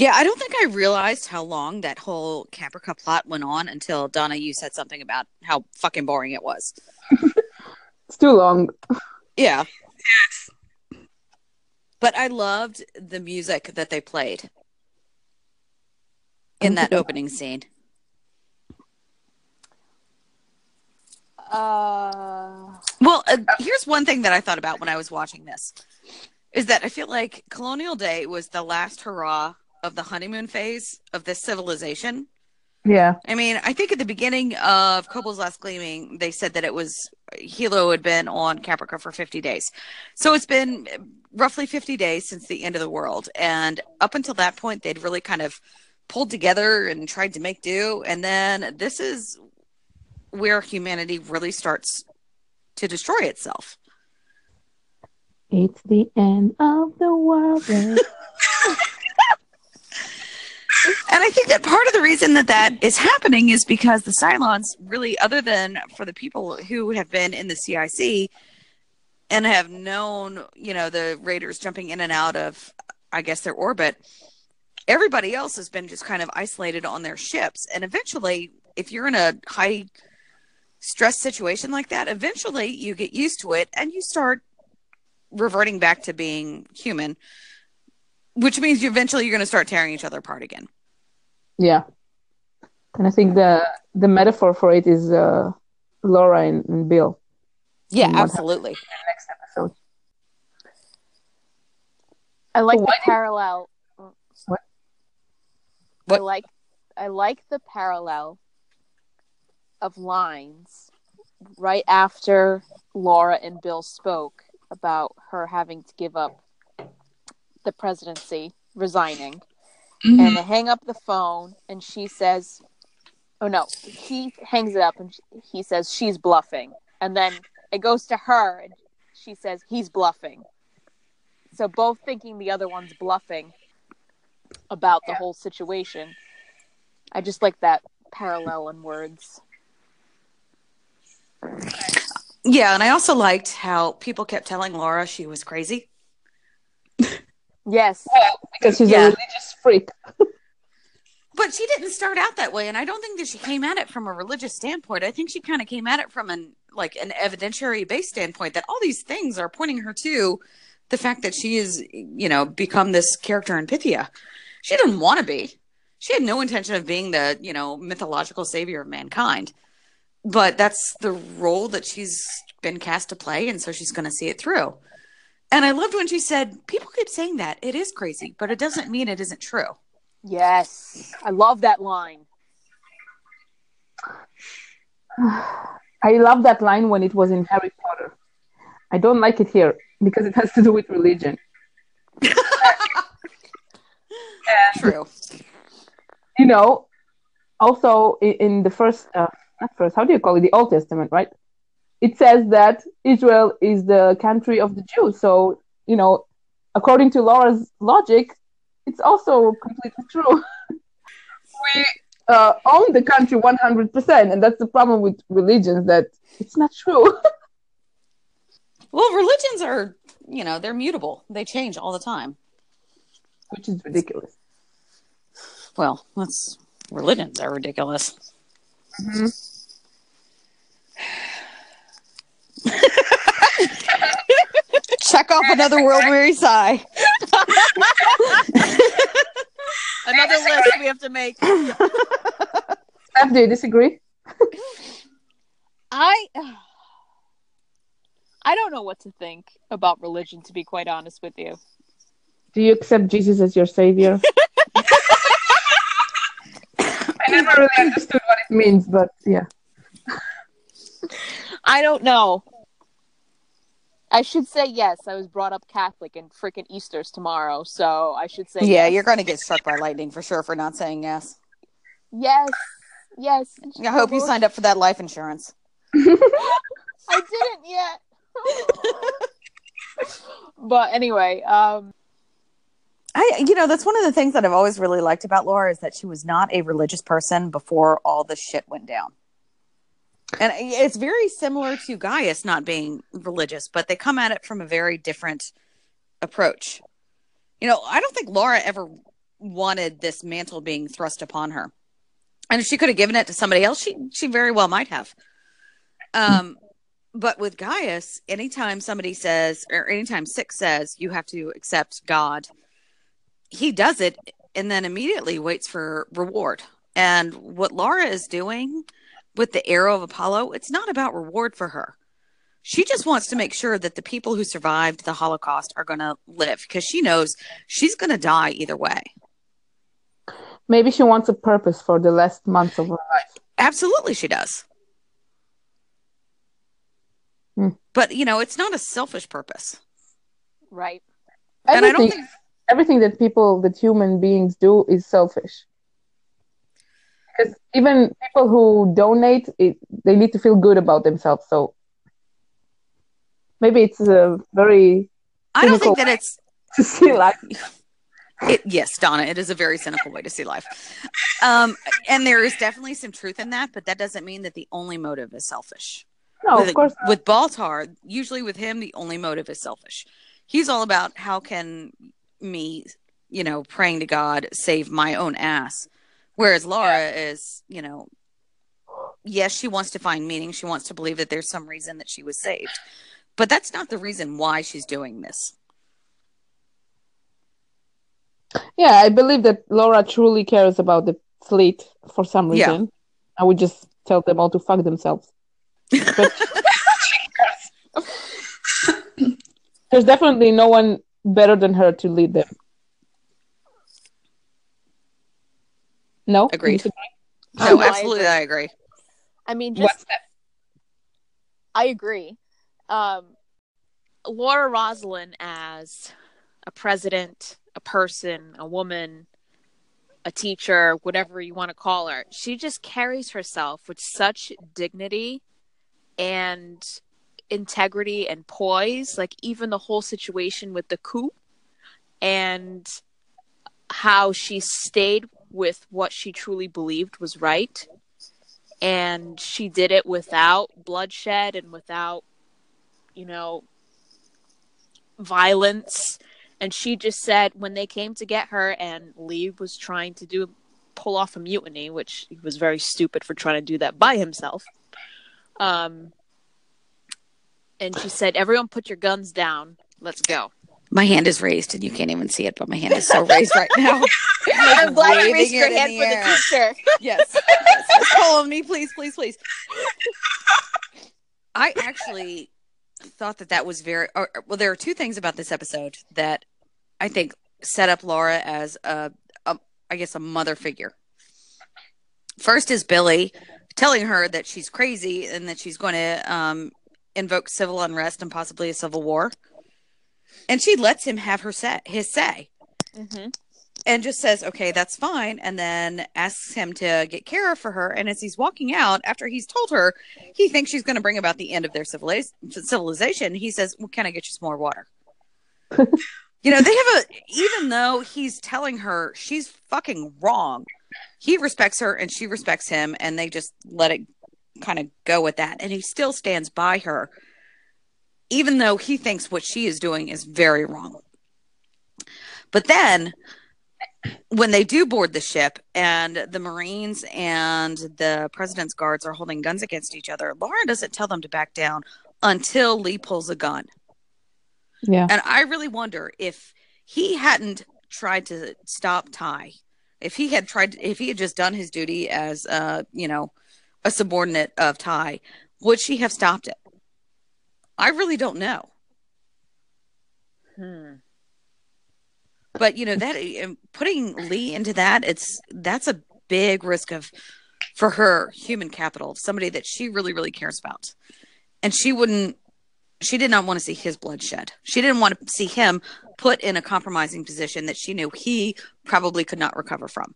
Yeah, I don't think I realized how long that whole Caprica plot went on until Donna, you said something about how fucking boring it was. [LAUGHS] It's too long. Yeah. But I loved the music that they played in that opening scene. Uh Well, uh, here's one thing that I thought about when I was watching this is that I feel like Colonial Day was the last hurrah of the honeymoon phase of this civilization. Yeah. I mean, I think at the beginning of Kobol's Last Gleaming, they said that it was Helo had been on Caprica for 50 days. So it's been roughly 50 days since the end of the world. And up until that point, they'd really kind of pulled together and tried to make do. And then this is where humanity really starts to destroy itself. It's the end of the world. [LAUGHS] babe. And I think that part of the reason that that is happening is because the Cylons really, other than for the people who have been in the CIC and have known, you know, the Raiders jumping in and out of, I guess, their orbit, everybody else has been just kind of isolated on their ships. And eventually, if you're in a high stress situation like that, eventually you get used to it and you start reverting back to being human, which means you eventually you're going to start tearing each other apart again. Yeah. And I think the the metaphor for it is uh, Laura and, and Bill Yeah, And absolutely. next episode. I like So the why did- parallel. What? I like I like the parallel of lines right after Laura and Bill spoke about her having to give up the presidency, resigning. Mhm. And they hang up the phone and she says, Oh no, he hangs it up and he says she's bluffing. And then it goes to her and she says he's bluffing. So both thinking the other one's bluffing about the whole situation. I just like that parallel in words. Yeah, and I also liked how people kept telling Laura she was crazy. Yes. Because she's Yeah. a religious freak. [LAUGHS] But she didn't start out that way, and I don't think that she came at it from a religious standpoint. I think she kind of came at it from an like an evidentiary based standpoint that all these things are pointing her to the fact that she is, you know, become this character in Pythia. She didn't want to be. She had no intention of being the, you know, mythological savior of mankind. But that's the role that she's been cast to play, and so she's going to see it through. And I loved when she said, "People keep saying that it is crazy, but it doesn't mean it isn't true." Yes. I love that line. [SIGHS] I love that line when it was in Harry Potter. I don't like it here because it has to do with religion. [LAUGHS] True. You know, also in, in the first, uh, not first, how do you call it? The Old Testament, right? It says that Israel is the country of the Jews. So, you know, according to Laura's logic, it's also completely true. [LAUGHS] we uh, own the country 100%. And that's the problem with religions, that it's not true. [LAUGHS] Well, religions are, you know, they're mutable. They change all the time. which is ridiculous. Well, that's religions are ridiculous. Check off another world weary sigh. Another list we have to make. [LAUGHS] Steph, do you disagree? I [SIGHS] I don't know what to think about religion to be quite honest with you. Do you accept Jesus as your savior? [LAUGHS] I never really understood what it means, but yeah. I don't know. I should say yes. I was brought up Catholic, and freaking Easter's tomorrow, so I should say Yeah, yes. you're going to get struck by lightning for sure for not saying yes. Yes, yes. I hope you signed up for that life insurance. [LAUGHS] I didn't yet. [LAUGHS] but anyway, um, I, you know, that's one of the things that I've always really liked about Laura is that she was not a religious person before all the shit went down. And it's very similar to Gaius not being religious, but they come at it from a very different approach. You know, I don't think Laura ever wanted this mantle being thrust upon her. And if she could have given it to somebody else, she she very well might have. Um, but with Gaius, anytime somebody says, or anytime Six says, you have to accept God, he does it and then immediately waits for reward. And what Laura is doing with the arrow of Apollo, it's not about reward for her. She just wants to make sure that the people who survived the Holocaust are going to live because she knows she's going to die either way. Maybe she wants a purpose for the last months of her life. Absolutely, she does. Hmm. But, you know, it's not a selfish purpose. right. And I don't think everything that people, that human beings do, is selfish. Because even people who donate, it, they need to feel good about themselves. So maybe it's a very I don't think that it's [LAUGHS] to see life. It, yes, Donna, it is a very cynical way to see life. Um, and there is definitely some truth in that, but that doesn't mean that the only motive is selfish. No, with, of course. with Baltar, usually with him, the only motive is selfish. He's all about how can me, you know, praying to God save my own ass. Whereas Laura is, you know, yes, she wants to find meaning. She wants to believe that there's some reason that she was saved. But that's not the reason why she's doing this. Yeah, I believe that Laura truly cares about the fleet for some Yeah. reason. I would just tell them all to fuck themselves. But [LAUGHS] there's definitely no one better than her to lead them. No? Agreed. You No, Oh, I absolutely, agree. I agree. I mean, just I agree. Um, Laura Roslin as a president, a person, a woman, a teacher, whatever you want to call her, she just carries herself with such dignity and integrity and poise. Like even the whole situation with the coup and how she stayed with what she truly believed was right. And she did it without bloodshed and without you know violence. And she just said when they came to get her and lee was trying to do pull off a mutiny which he was very stupid for trying to do that by himself um and she said everyone put your guns down. Let's go My hand is raised, and you can't even see it, but my hand is so raised right now. [LAUGHS] i'm glad you Waving raised your hand the for the air. teacher yes. [LAUGHS] yes. yes. Call me, please, please, please. I actually thought that that was very. Or, well, there are two things about this episode that I think set up Laura as a, a, I guess, a mother figure. First is Billy telling her that she's crazy and that she's going to um, invoke civil unrest and possibly a civil war, and she lets him have her say, his say mm-hmm. and just says, okay, that's fine. And then asks him to get Kara for her. And as he's walking out, after he's told her he thinks she's going to bring about the end of their civiliz- civilization, he says, well, can I get you some more water? [LAUGHS] you know, they have a, even though he's telling her she's fucking wrong, he respects her and she respects him. And they just let it kind of go with that. And he still stands by her, even though he thinks what she is doing is very wrong. But then when they do board the ship and the Marines and the president's guards are holding guns against each other, Laura doesn't tell them to back down until Lee pulls a gun. Yeah. And I really wonder if he hadn't tried to stop Ty, if he had tried, if he had just done his duty as, uh, you know, a subordinate of Ty, would she have stopped it? I really don't know. hmm. but you know that uh, putting lee into that it's that's a big risk of for her human capital somebody that she really really cares about and she wouldn't she did not want to see his bloodshed. She didn't want to see him put in a compromising position that she knew he probably could not recover from.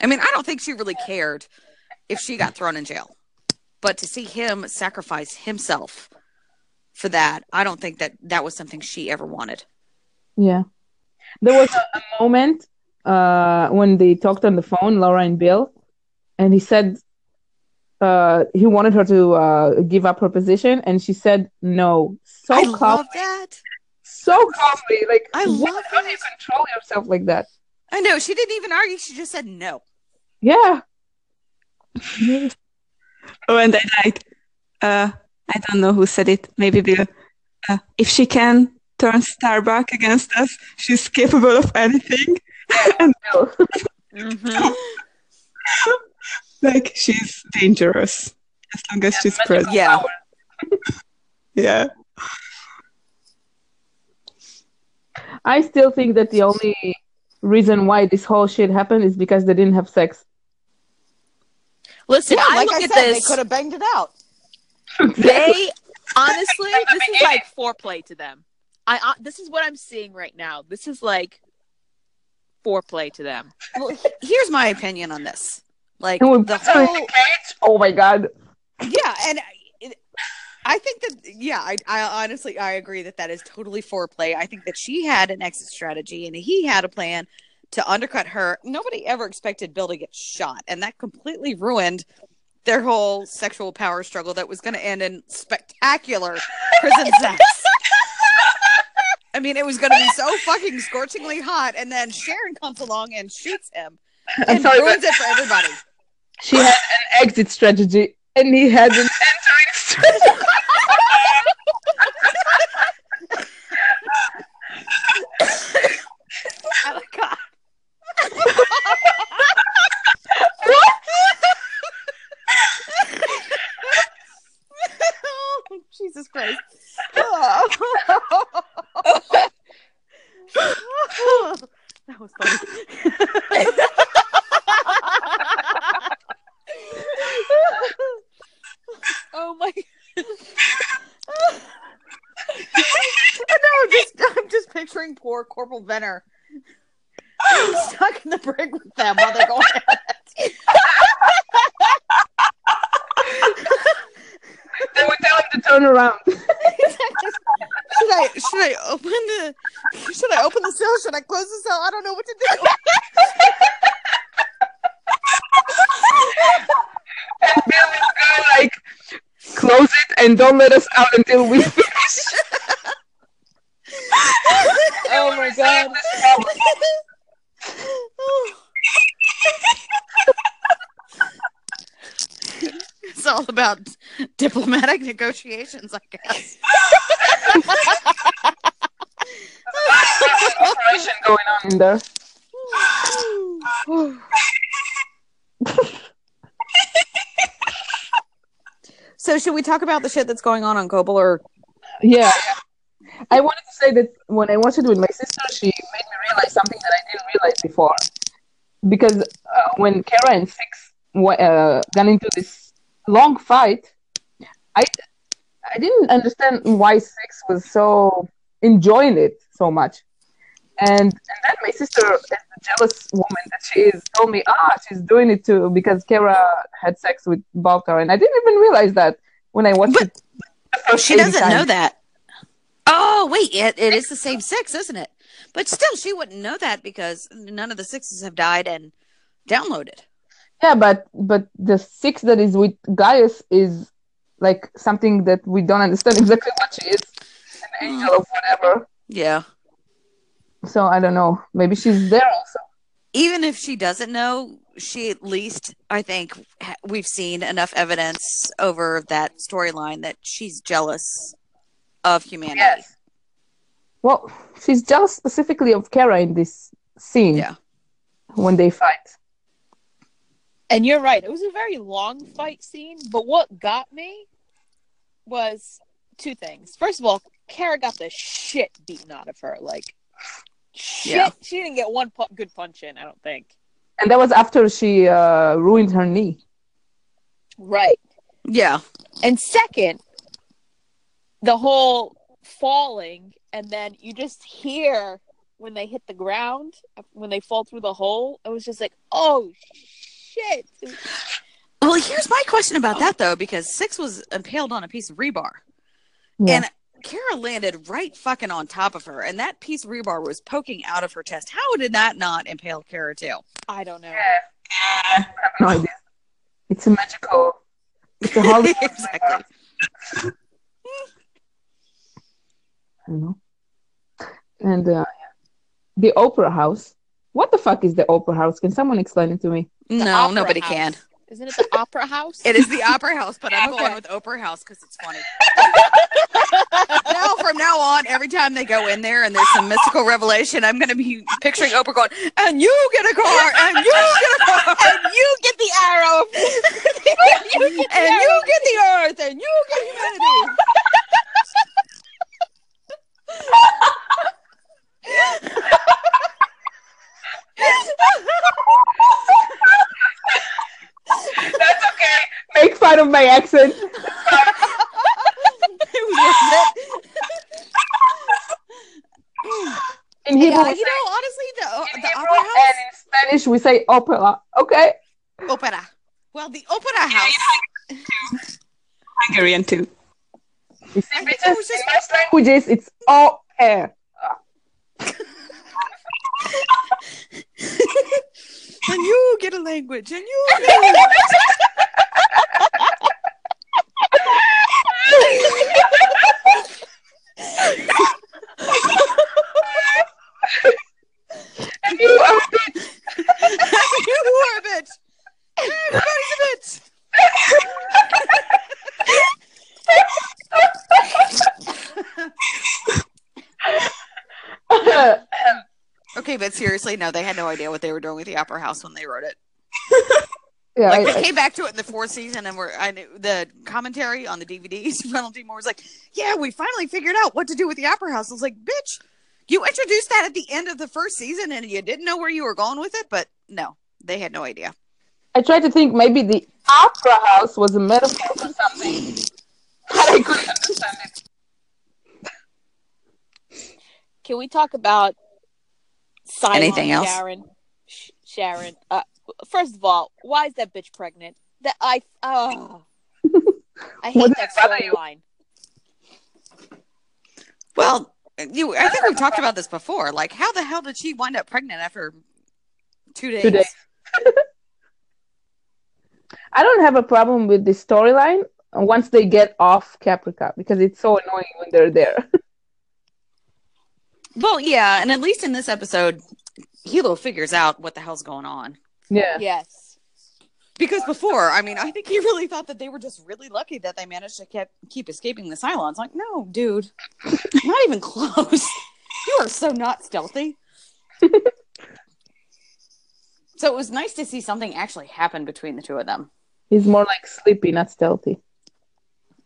I mean, I don't think she really cared if she got thrown in jail. But to see him sacrifice himself for that, I don't think that that was something she ever wanted. Yeah. There was a, a moment uh, when they talked on the phone, Laura and Bill, and he said uh, he wanted her to uh, give up her position, and she said no. So I calmly, love that. so calmly, like I what- love how do you it. control yourself like that? I know. She didn't even argue. She just said no. Yeah, [LAUGHS] Oh, and I liked, uh, I don't know who said it, maybe Bill. Uh, if she can turn Starbuck against us, she's capable of anything. [LAUGHS] and Mm-hmm. [LAUGHS] like, she's dangerous as long as she's present. Yeah. [LAUGHS] Yeah. I still think that the only reason why this whole shit happened is because they didn't have sex. Listen, Yeah, I like look I at said, this. they could have banged it out. They [LAUGHS] honestly this is like foreplay to them i uh, this is what i'm seeing right now this is like foreplay to them Well, here's my opinion on this. Like the put her in whole. Oh my god! yeah and I- i think that yeah I, I honestly i agree that that is totally foreplay i think that she had an exit strategy and he had a plan to undercut her nobody ever expected bill to get shot and that completely ruined their whole sexual power struggle that was going to end in spectacular [LAUGHS] prison sex i mean it was going to be so fucking scorchingly hot and then sharon comes along and shoots him I'm and sorry, ruins it for everybody. She had an exit strategy, and he had an entering [LAUGHS] strategy. oh my god [LAUGHS] oh, [LAUGHS] jesus christ. [LAUGHS] That was funny. [LAUGHS] Oh my no, I'm just I'm just picturing poor Corporal Venner. Stuck in the brig with them while they're going it. They would tell him to turn around. [LAUGHS] should I should I open the should I open the cell? Should I close the cell? I don't know what to do. [LAUGHS] And Bill would go like, close it and don't let us out until we [LAUGHS] finish. oh my god it's all about diplomatic negotiations, I guess. [LAUGHS] Operation going on in there. So should we talk about the shit that's going on on Kobol or Yeah. I wanted to say that when I watched it with my sister, she made me realize something that I didn't realize before. Because uh, when Kara and Six uh, got into this long fight, I I didn't understand why Six was so enjoying it so much. And and then my sister, as the jealous woman that she is, told me, ah, she's doing it too because Kara had sex with Baltar, and I didn't even realize that when I watched But it. the first she doesn't times. know that. Oh wait, it, it is the same six, isn't it? But still, she wouldn't know that because none of the sixes have died and downloaded. Yeah, but but the six that is with Gaius is like something that we don't understand exactly what she is, an angel or whatever. Yeah. So I don't know. Maybe she's there also. Even if she doesn't know, she at least, I think, we've seen enough evidence over that storyline that she's jealous of humanity. Yes. Well, she's jealous specifically of Kara in this scene. Yeah. When they fight. And you're right. It was a very long fight scene, but what got me was two things. First of all, Kara got the shit beaten out of her. Like, shit. Yeah. She didn't get one pu- good punch in, I don't think. And that was after she uh, ruined her knee. Right. Yeah. And second, the whole falling, and then you just hear when they hit the ground, when they fall through the hole. It was just like, oh shit! Well, here's my question about that though, because Six was impaled on a piece of rebar, Yeah. and Kara landed right fucking on top of her, and that piece of rebar was poking out of her chest. How did that not impale Kara too? I don't know. I have no idea. It's a magical. It's a Hollywood. [LAUGHS] exactly. I don't know. And uh, the Opera House. What the fuck is the Opera House? Can someone explain it to me? The No, Opera nobody House. can. Isn't it the Opera House? It is the Opera House, but I'm Okay. going with Opera House because it's funny. now, from now on, every time they go in there and there's some mystical revelation, I'm going to be picturing Oprah going, "And you get a car, and you get a car, and you get the arrow. [LAUGHS] you get the and you get the earth, and you get humanity." [LAUGHS] That's okay. Make fun of my accent. It was worth it. In Hebrew, Yeah, you say know, honestly, the, uh, in the Hebrew Opera House, and in Spanish we say opera. Okay. Opera. Well, the Opera House. Hungarian too. You see, I think bitches, it just- in most languages it's [LAUGHS] all [LAUGHS] air. Get a language, and you get a language. And you are a bitch. you are a bitch. Everybody's a bitch. Okay, but seriously, no, they had no idea what they were doing with the Opera House when they wrote it. [LAUGHS] yeah, Like I- they came back to it in the fourth season, and we're I knew the commentary on the DVDs. Ronald D. Moore [LAUGHS] was like, "Yeah, we finally figured out what to do with the Opera House." I was like, "Bitch, you introduced that at the end of the first season, and you didn't know where you were going with it." But no, they had no idea. I tried to think maybe the opera house was a metaphor for something. But I couldn't understand it. Can we talk about Cylon Anything else? Sharon? Sh- Sharon. Uh, first of all, why is that bitch pregnant? That I oh, [LAUGHS] I hate that does that bother you? storyline. Well, you, I think we've [LAUGHS] talked about this before. Like, how the hell did she wind up pregnant after two days? Two days. [LAUGHS] I don't have a problem with the storyline once they get off Caprica because it's so annoying when they're there. Well, yeah, and at least in this episode, Helo figures out what the hell's going on. yeah. Yes. Because before, I mean, I think he really thought that they were just really lucky that they managed to keep keep escaping the Cylons. Like, no, dude, [LAUGHS] not even close. You are so not stealthy. [LAUGHS] so it was nice to see something actually happen between the two of them. He's more like sleepy, not stealthy.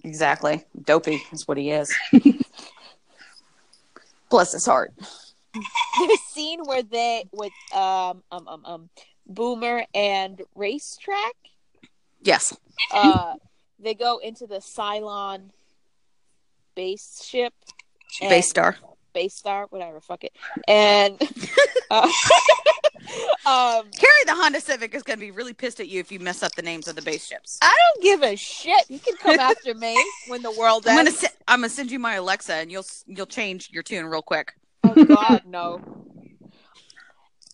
Exactly, dopey is what he is. [LAUGHS] Bless his heart. [LAUGHS] The scene where they with um um um um Boomer and Racetrack, Yes, uh, they go into the Cylon base ship. base star. base star, whatever, fuck it. And [LAUGHS] uh, [LAUGHS] [LAUGHS] um, Carrie the Honda Civic is going to be really pissed at you if you mess up the names of the base ships. I don't give a shit. You can come [LAUGHS] after me when the world I'm gonna ends. I'm gonna send you my Alexa and you'll you'll change your tune real quick. Oh God, no.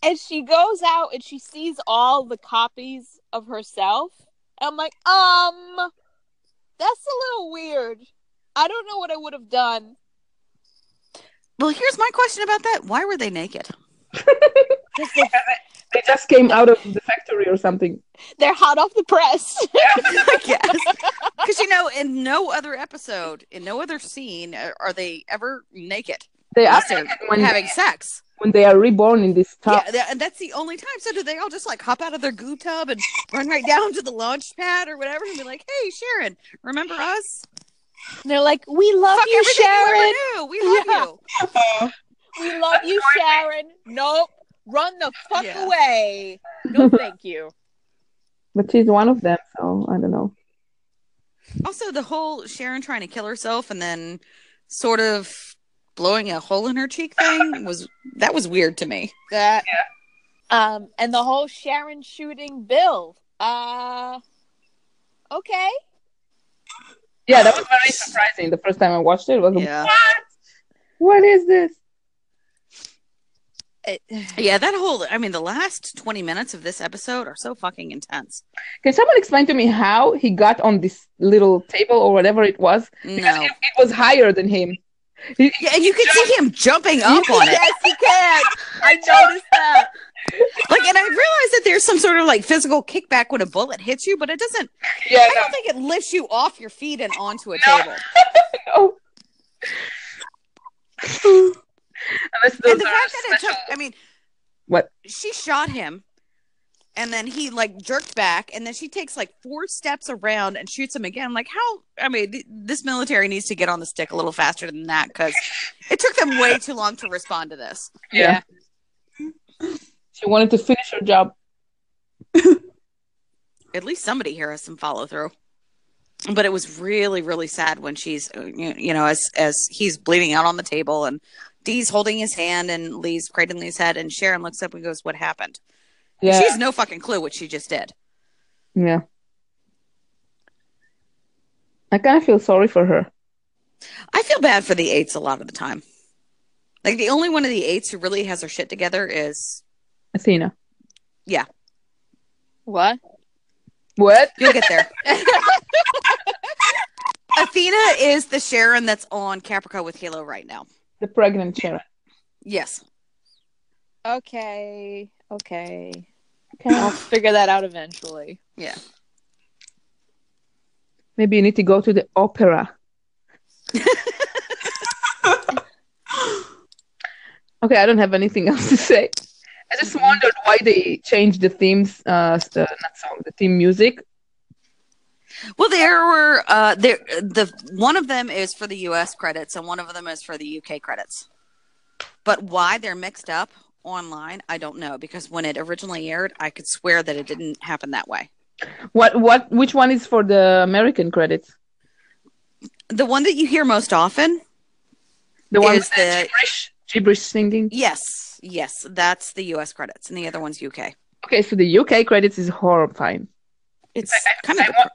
And she goes out and she sees all the copies of herself. And I'm like, um, that's a little weird. I don't know what I would have done. Well, here's my question about that: Why were they naked? 'Cause [LAUGHS] they- They just came out of the factory or something. They're hot off the press. [LAUGHS] I guess [LAUGHS] because you know, in no other episode, in no other scene, uh, are they ever naked They are when, having sex. when they are reborn in this top. Yeah, and that's the only time. So do they all just like hop out of their goo tub and run right down to the launch pad or whatever and be like, "Hey, Sharon, remember us? They're like, we love Fuck you, Sharon. you. We love Yeah. you." We love you, Sharon. Nope. Run the fuck Yeah. away. No, thank you. But she's one of them, so I don't know. Also, the whole Sharon trying to kill herself and then sort of blowing a hole in her cheek thing was that was weird to me. That um and the whole Sharon shooting Bill. Uh okay. Yeah, that was very surprising. The first time I watched it, it was Yeah. what? What is this? It, [SIGHS] Yeah, that whole I mean the last 20 minutes of this episode are so fucking intense. Can someone explain to me how he got on this little table or whatever it was? Because it, it was higher than him. He- Yeah, and you can see him jumping up on it. yes, he can. [LAUGHS] I noticed that. Like, and I realize that there's some sort of like physical kickback when a bullet hits you, but it doesn't. yeah, I don't think it lifts you off your feet and onto a table. [LAUGHS] no, no. [LAUGHS] Unless those And the are fact that it took, I mean, What? she shot him, and then he like jerked back, and then she takes like four steps around and shoots him again. Like, how? I mean, th- this military needs to get on the stick a little faster than that because it took them way too long to respond to this. Yeah. She wanted to finish her job. [LAUGHS] At least somebody here has some follow through. But it was really, really sad when she's, uh, you you know, as as he's bleeding out on the table and Dee's holding his hand and Lee's cradling Lee's head, and Sharon looks up and goes, "What happened?" Yeah. She has no fucking clue what she just did. Yeah. I kind of feel sorry for her. I feel bad for the eights a lot of the time. Like the only one of the eights who really has her shit together is Athena. Yeah. What? What? you'll get there. [LAUGHS] Athena is the Sharon that's on Caprica with Halo right now. The pregnant Sharon. Yes. Okay. Okay. Okay. I'll figure that out eventually. Yeah. Maybe you need to go to the opera. [LAUGHS] okay, I don't have anything else to say. I just wondered why they changed the themes, uh, the, not song, the theme music. Well, there were uh, there the one of them is for the U.S. credits and one of them is for the U.K. credits. But why they're mixed up online, I don't know because when it originally aired, I could swear that it didn't happen that way. What? What? Which one is for the American credits? The one that you hear most often, The one Is with the the- gibberish, gibberish singing. yes, yes, that's the U.S. credits, and the other one's U.K. Okay, so the UK credits is horrifying. It's I- I- kind of I want-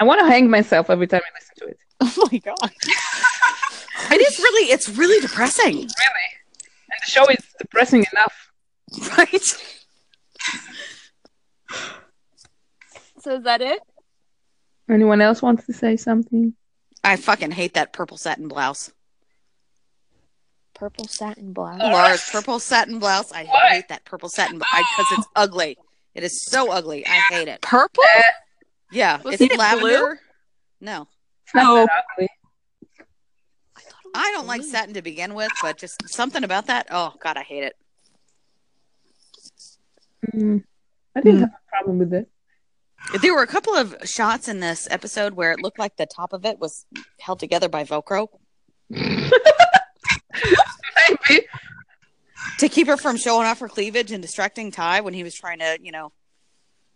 I want to hang myself every time I listen to it. [LAUGHS] Oh my god. [LAUGHS] it is really it's really depressing, Really, and the show is depressing enough. right? [LAUGHS] So is that it? Anyone else wants to say something? I fucking hate that purple satin blouse. Purple satin blouse. Laura's purple satin blouse. I Why? hate that purple satin because it's ugly. It is so ugly. I hate it. Purple? Eh. Yeah, Was it's it blue? lavender. No, No. I, thought it was I don't like satin to begin with, but just something about that. Oh God, I hate it. Mm, I didn't Mm. have a problem with it. There were a couple of shots in this episode where it looked like the top of it was held together by Velcro [LAUGHS] Maybe. to keep her from showing off her cleavage and distracting Ty when he was trying to, you know,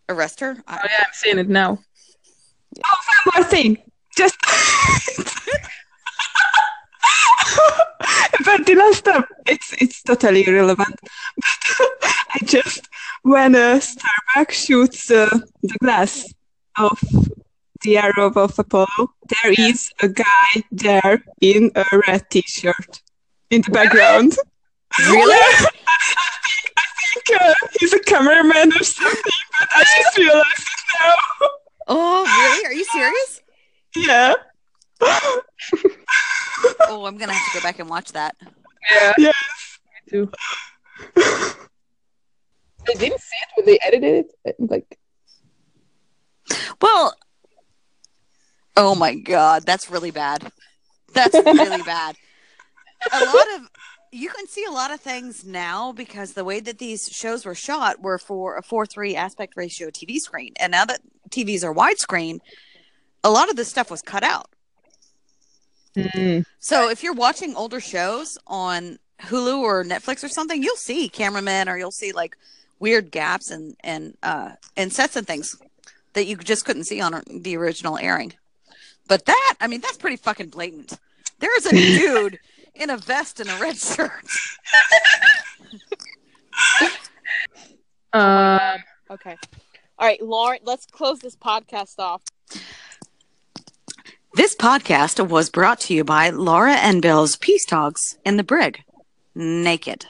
arrest her. Oh I, yeah, I'm seeing it now. One more thing. Just. [LAUGHS] but the last time, it's it's totally irrelevant. [LAUGHS] I just when a Starbucks shoots uh, the glass of the arrow of Apollo, there is a guy there in a red T-shirt in the background. Really? [LAUGHS] I think uh, he's a cameraman or something, but I just realized it now. oh, really? Are you serious? Yeah. Oh, I'm gonna have to go back and watch that. Yeah, Yes. me too. I didn't see it when they edited it. Like, Well, oh my god, that's really bad. That's really bad. A lot of you can see a lot of things now because the way that these shows were shot were for a 4-3 aspect ratio TV screen. And now that TVs are widescreen, a lot of this stuff was cut out. mm, So if you're watching older shows on Hulu or Netflix or something, you'll see cameramen or you'll see like weird gaps and and uh and sets and things that you just couldn't see on the original airing. But that, I mean, that's pretty fucking blatant. There's a [LAUGHS] dude in a vest and a red shirt. [LAUGHS] Um, Okay. All right, Lauren, let's close this podcast off. This podcast was brought to you by Laura and Bill's Peace Talks in the Brig. Naked.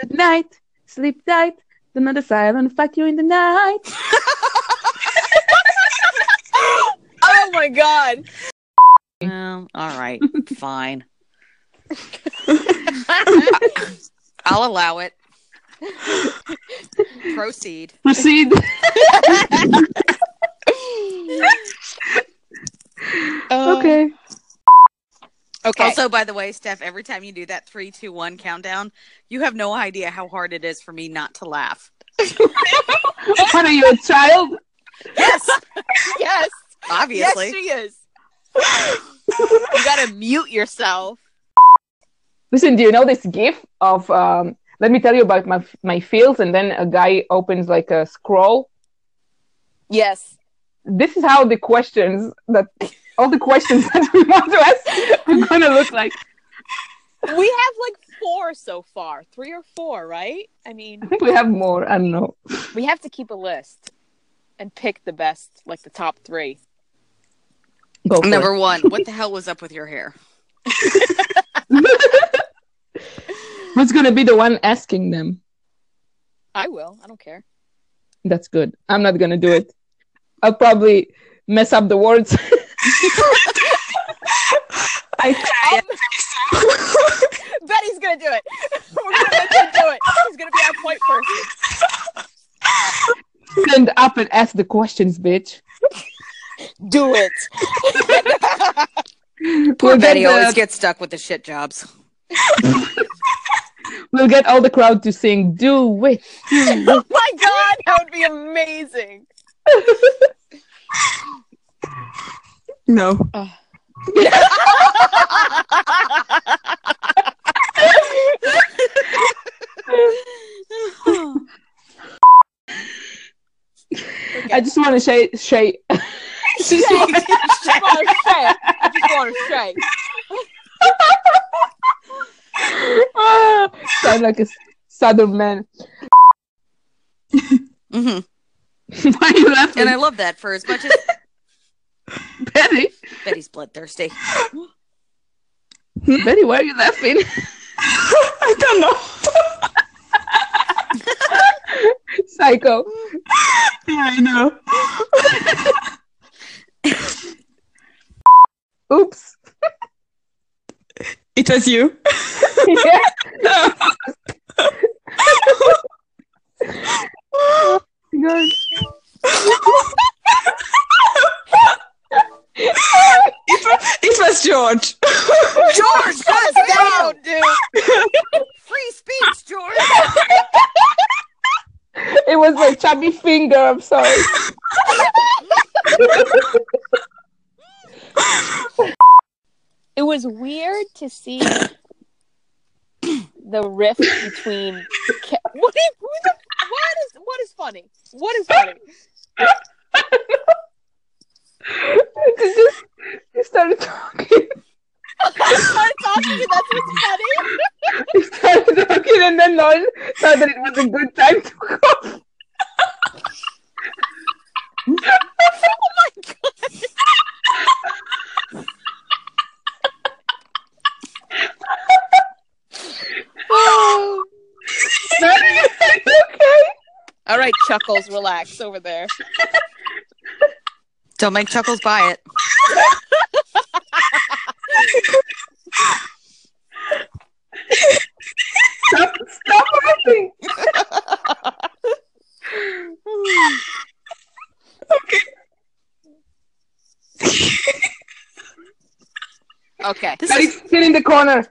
good night, sleep tight. Do not silent fuck you in the night. [LAUGHS] Oh my god. Well, all right, [LAUGHS] fine. [LAUGHS] I'll allow it. [LAUGHS] Proceed. Proceed. Uh, okay. Okay. Also, by the way, Steph, every time you do that three, two, one countdown, you have no idea how hard it is for me not to laugh. What are you, a child? Yes, yes. obviously. Yes, she is. You gotta mute yourself. Listen, do you know this gif of um let me tell you about my my fields and then a guy opens like a scroll. Yes. This is how the questions that all the questions [LAUGHS] that we want to ask are gonna look like. We have like four so far. Three or four, right? I mean, I think we have more. I don't know. we have to keep a list and pick the best, like the top three. Go for Number one, what the hell was up with your hair? it. [LAUGHS] Who's gonna be the one asking them? I will. I don't care. That's good. I'm not gonna do it. I'll probably mess up the words. [LAUGHS] I Um, [LAUGHS] Betty's gonna do it. We're gonna let her do it. She's gonna be our point person. Stand up and ask the questions, bitch. Do it. [LAUGHS] Poor We'll get Betty the- always gets stuck with the shit jobs. [LAUGHS] We'll get all the crowd to sing "Do It." [LAUGHS] oh my god, that would be amazing. no. I just want to say, say, Shay. just want to say. I just want to say. ah, sound like a southern man. hmm [LAUGHS] Why are you laughing, And I love that for as much as [LAUGHS] Betty? Betty's bloodthirsty. [LAUGHS] Betty, why are you laughing? I don't know. Psycho. yeah, I know. [LAUGHS] Oops. [LAUGHS] It was you. yeah. Good. It was George. George, Cut [LAUGHS] down, dude. Free speech, George. It was my chubby finger. I'm sorry. It was weird to see the rift between. Ke- what, is, what is what is funny? What is funny? just you started talking. I started talking, and that's what's funny. You started talking, and then Lauren thought that it was a good time to go. Oh. my god! okay. [LAUGHS] All right, Chuckles, relax over there. Don't make Chuckles buy it. Stop, stop laughing. [LAUGHS] [LAUGHS] Okay. This Betty, is sit in the corner.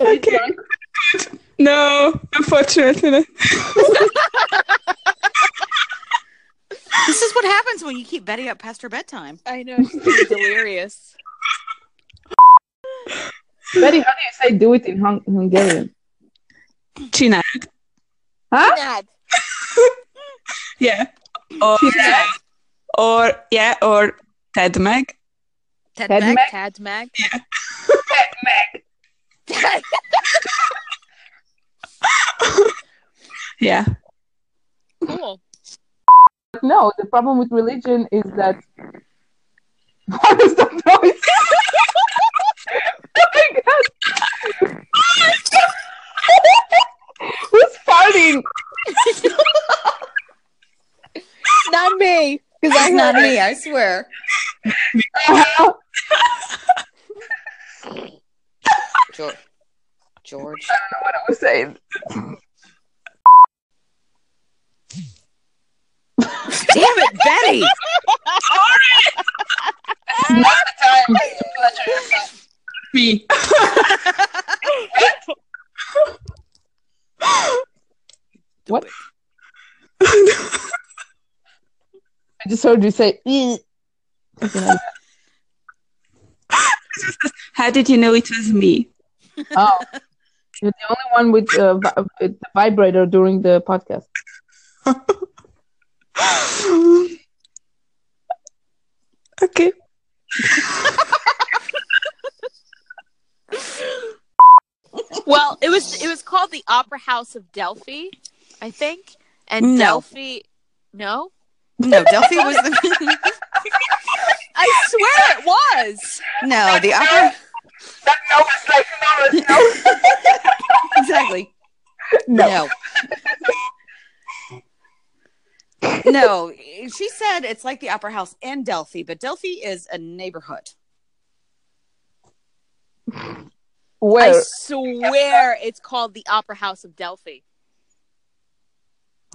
okay. No, unfortunately. this is what happens when you keep Betty up past her bedtime. I know she's delirious. Betty, how do you say do it in Hung- Hungarian? China. Huh? Nad. Yeah. Or Csinálj. or yeah, or Ted Meg. Ted, Mag. Ted Meg? Meg? Tad Mag. [LAUGHS] [LAUGHS] Yeah. cool. No, the problem with religion is that. What is the noise? [LAUGHS] oh my god! Who's farting? It's not me. Because that's not me, I swear. Uh-huh. George. George. what I was saying. Damn it, Betty! Sorry. Not the time pleasure. Me. What? I just heard you say. "Eh." Something [LAUGHS] How did you know it was me? Oh, you're the only one with, uh, vi- with the vibrator during the podcast. [LAUGHS] okay. Well, it was it was called the Opera House of Delphi, I think. And No. Delphi No? No, Delphi was the. [LAUGHS] I swear it was. no, the opera. That no was like no, no. [LAUGHS] Exactly. No. No. no, she said it's like the opera house in Delphi, but Delphi is a neighborhood. Where? I swear it's called the Opera House of Delphi.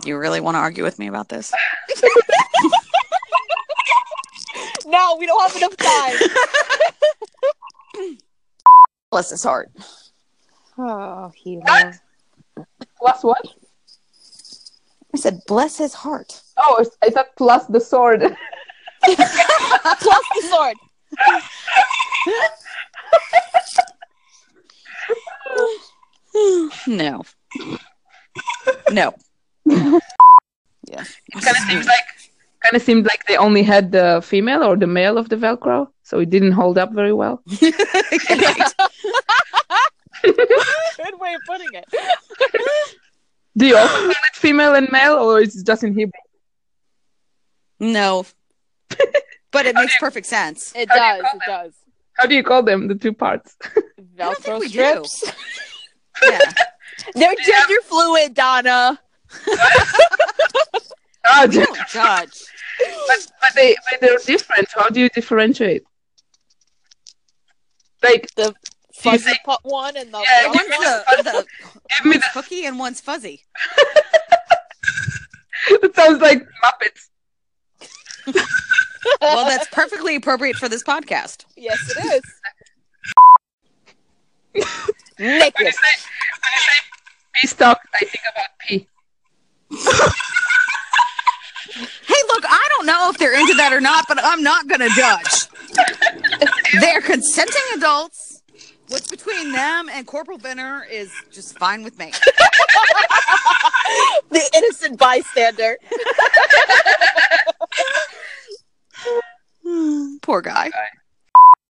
You really want to argue with me about this? [LAUGHS] No, we don't have enough time. [LAUGHS] Bless his heart. oh, he Plus what? I said, bless his heart. Oh, I thought plus the sword. [LAUGHS] Plus the sword. [SIGHS] No. No. Yeah. It kind of seems like kind of seemed like they only had the female or the male of the Velcro, so it didn't hold up very well. [LAUGHS] Good way of putting it. Do you also call it female and male, or is it just in Hebrew? No. But it makes perfect sense. It How do you does. call It does. How do you call them, the two parts? don't think Velcro we do. strips. Yeah. They're gender fluid, Donna. Ah, We don't judge. but, but they but they're different. How do you differentiate? Like, The fuzzy say- put one and the Yeah, rough One's one. the, the give me one's cookie and one's fuzzy. [LAUGHS] It sounds like Muppets. [LAUGHS] Well, that's perfectly appropriate for this podcast. Yes, it is. [LAUGHS] When you Naked. say when you say pea stock, I think about pea. Hey, look, I don't know if they're into that or not, but I'm not going to judge. they're consenting adults. What's between them and Corporal Benner is just fine with me. [LAUGHS] The innocent bystander. Poor guy.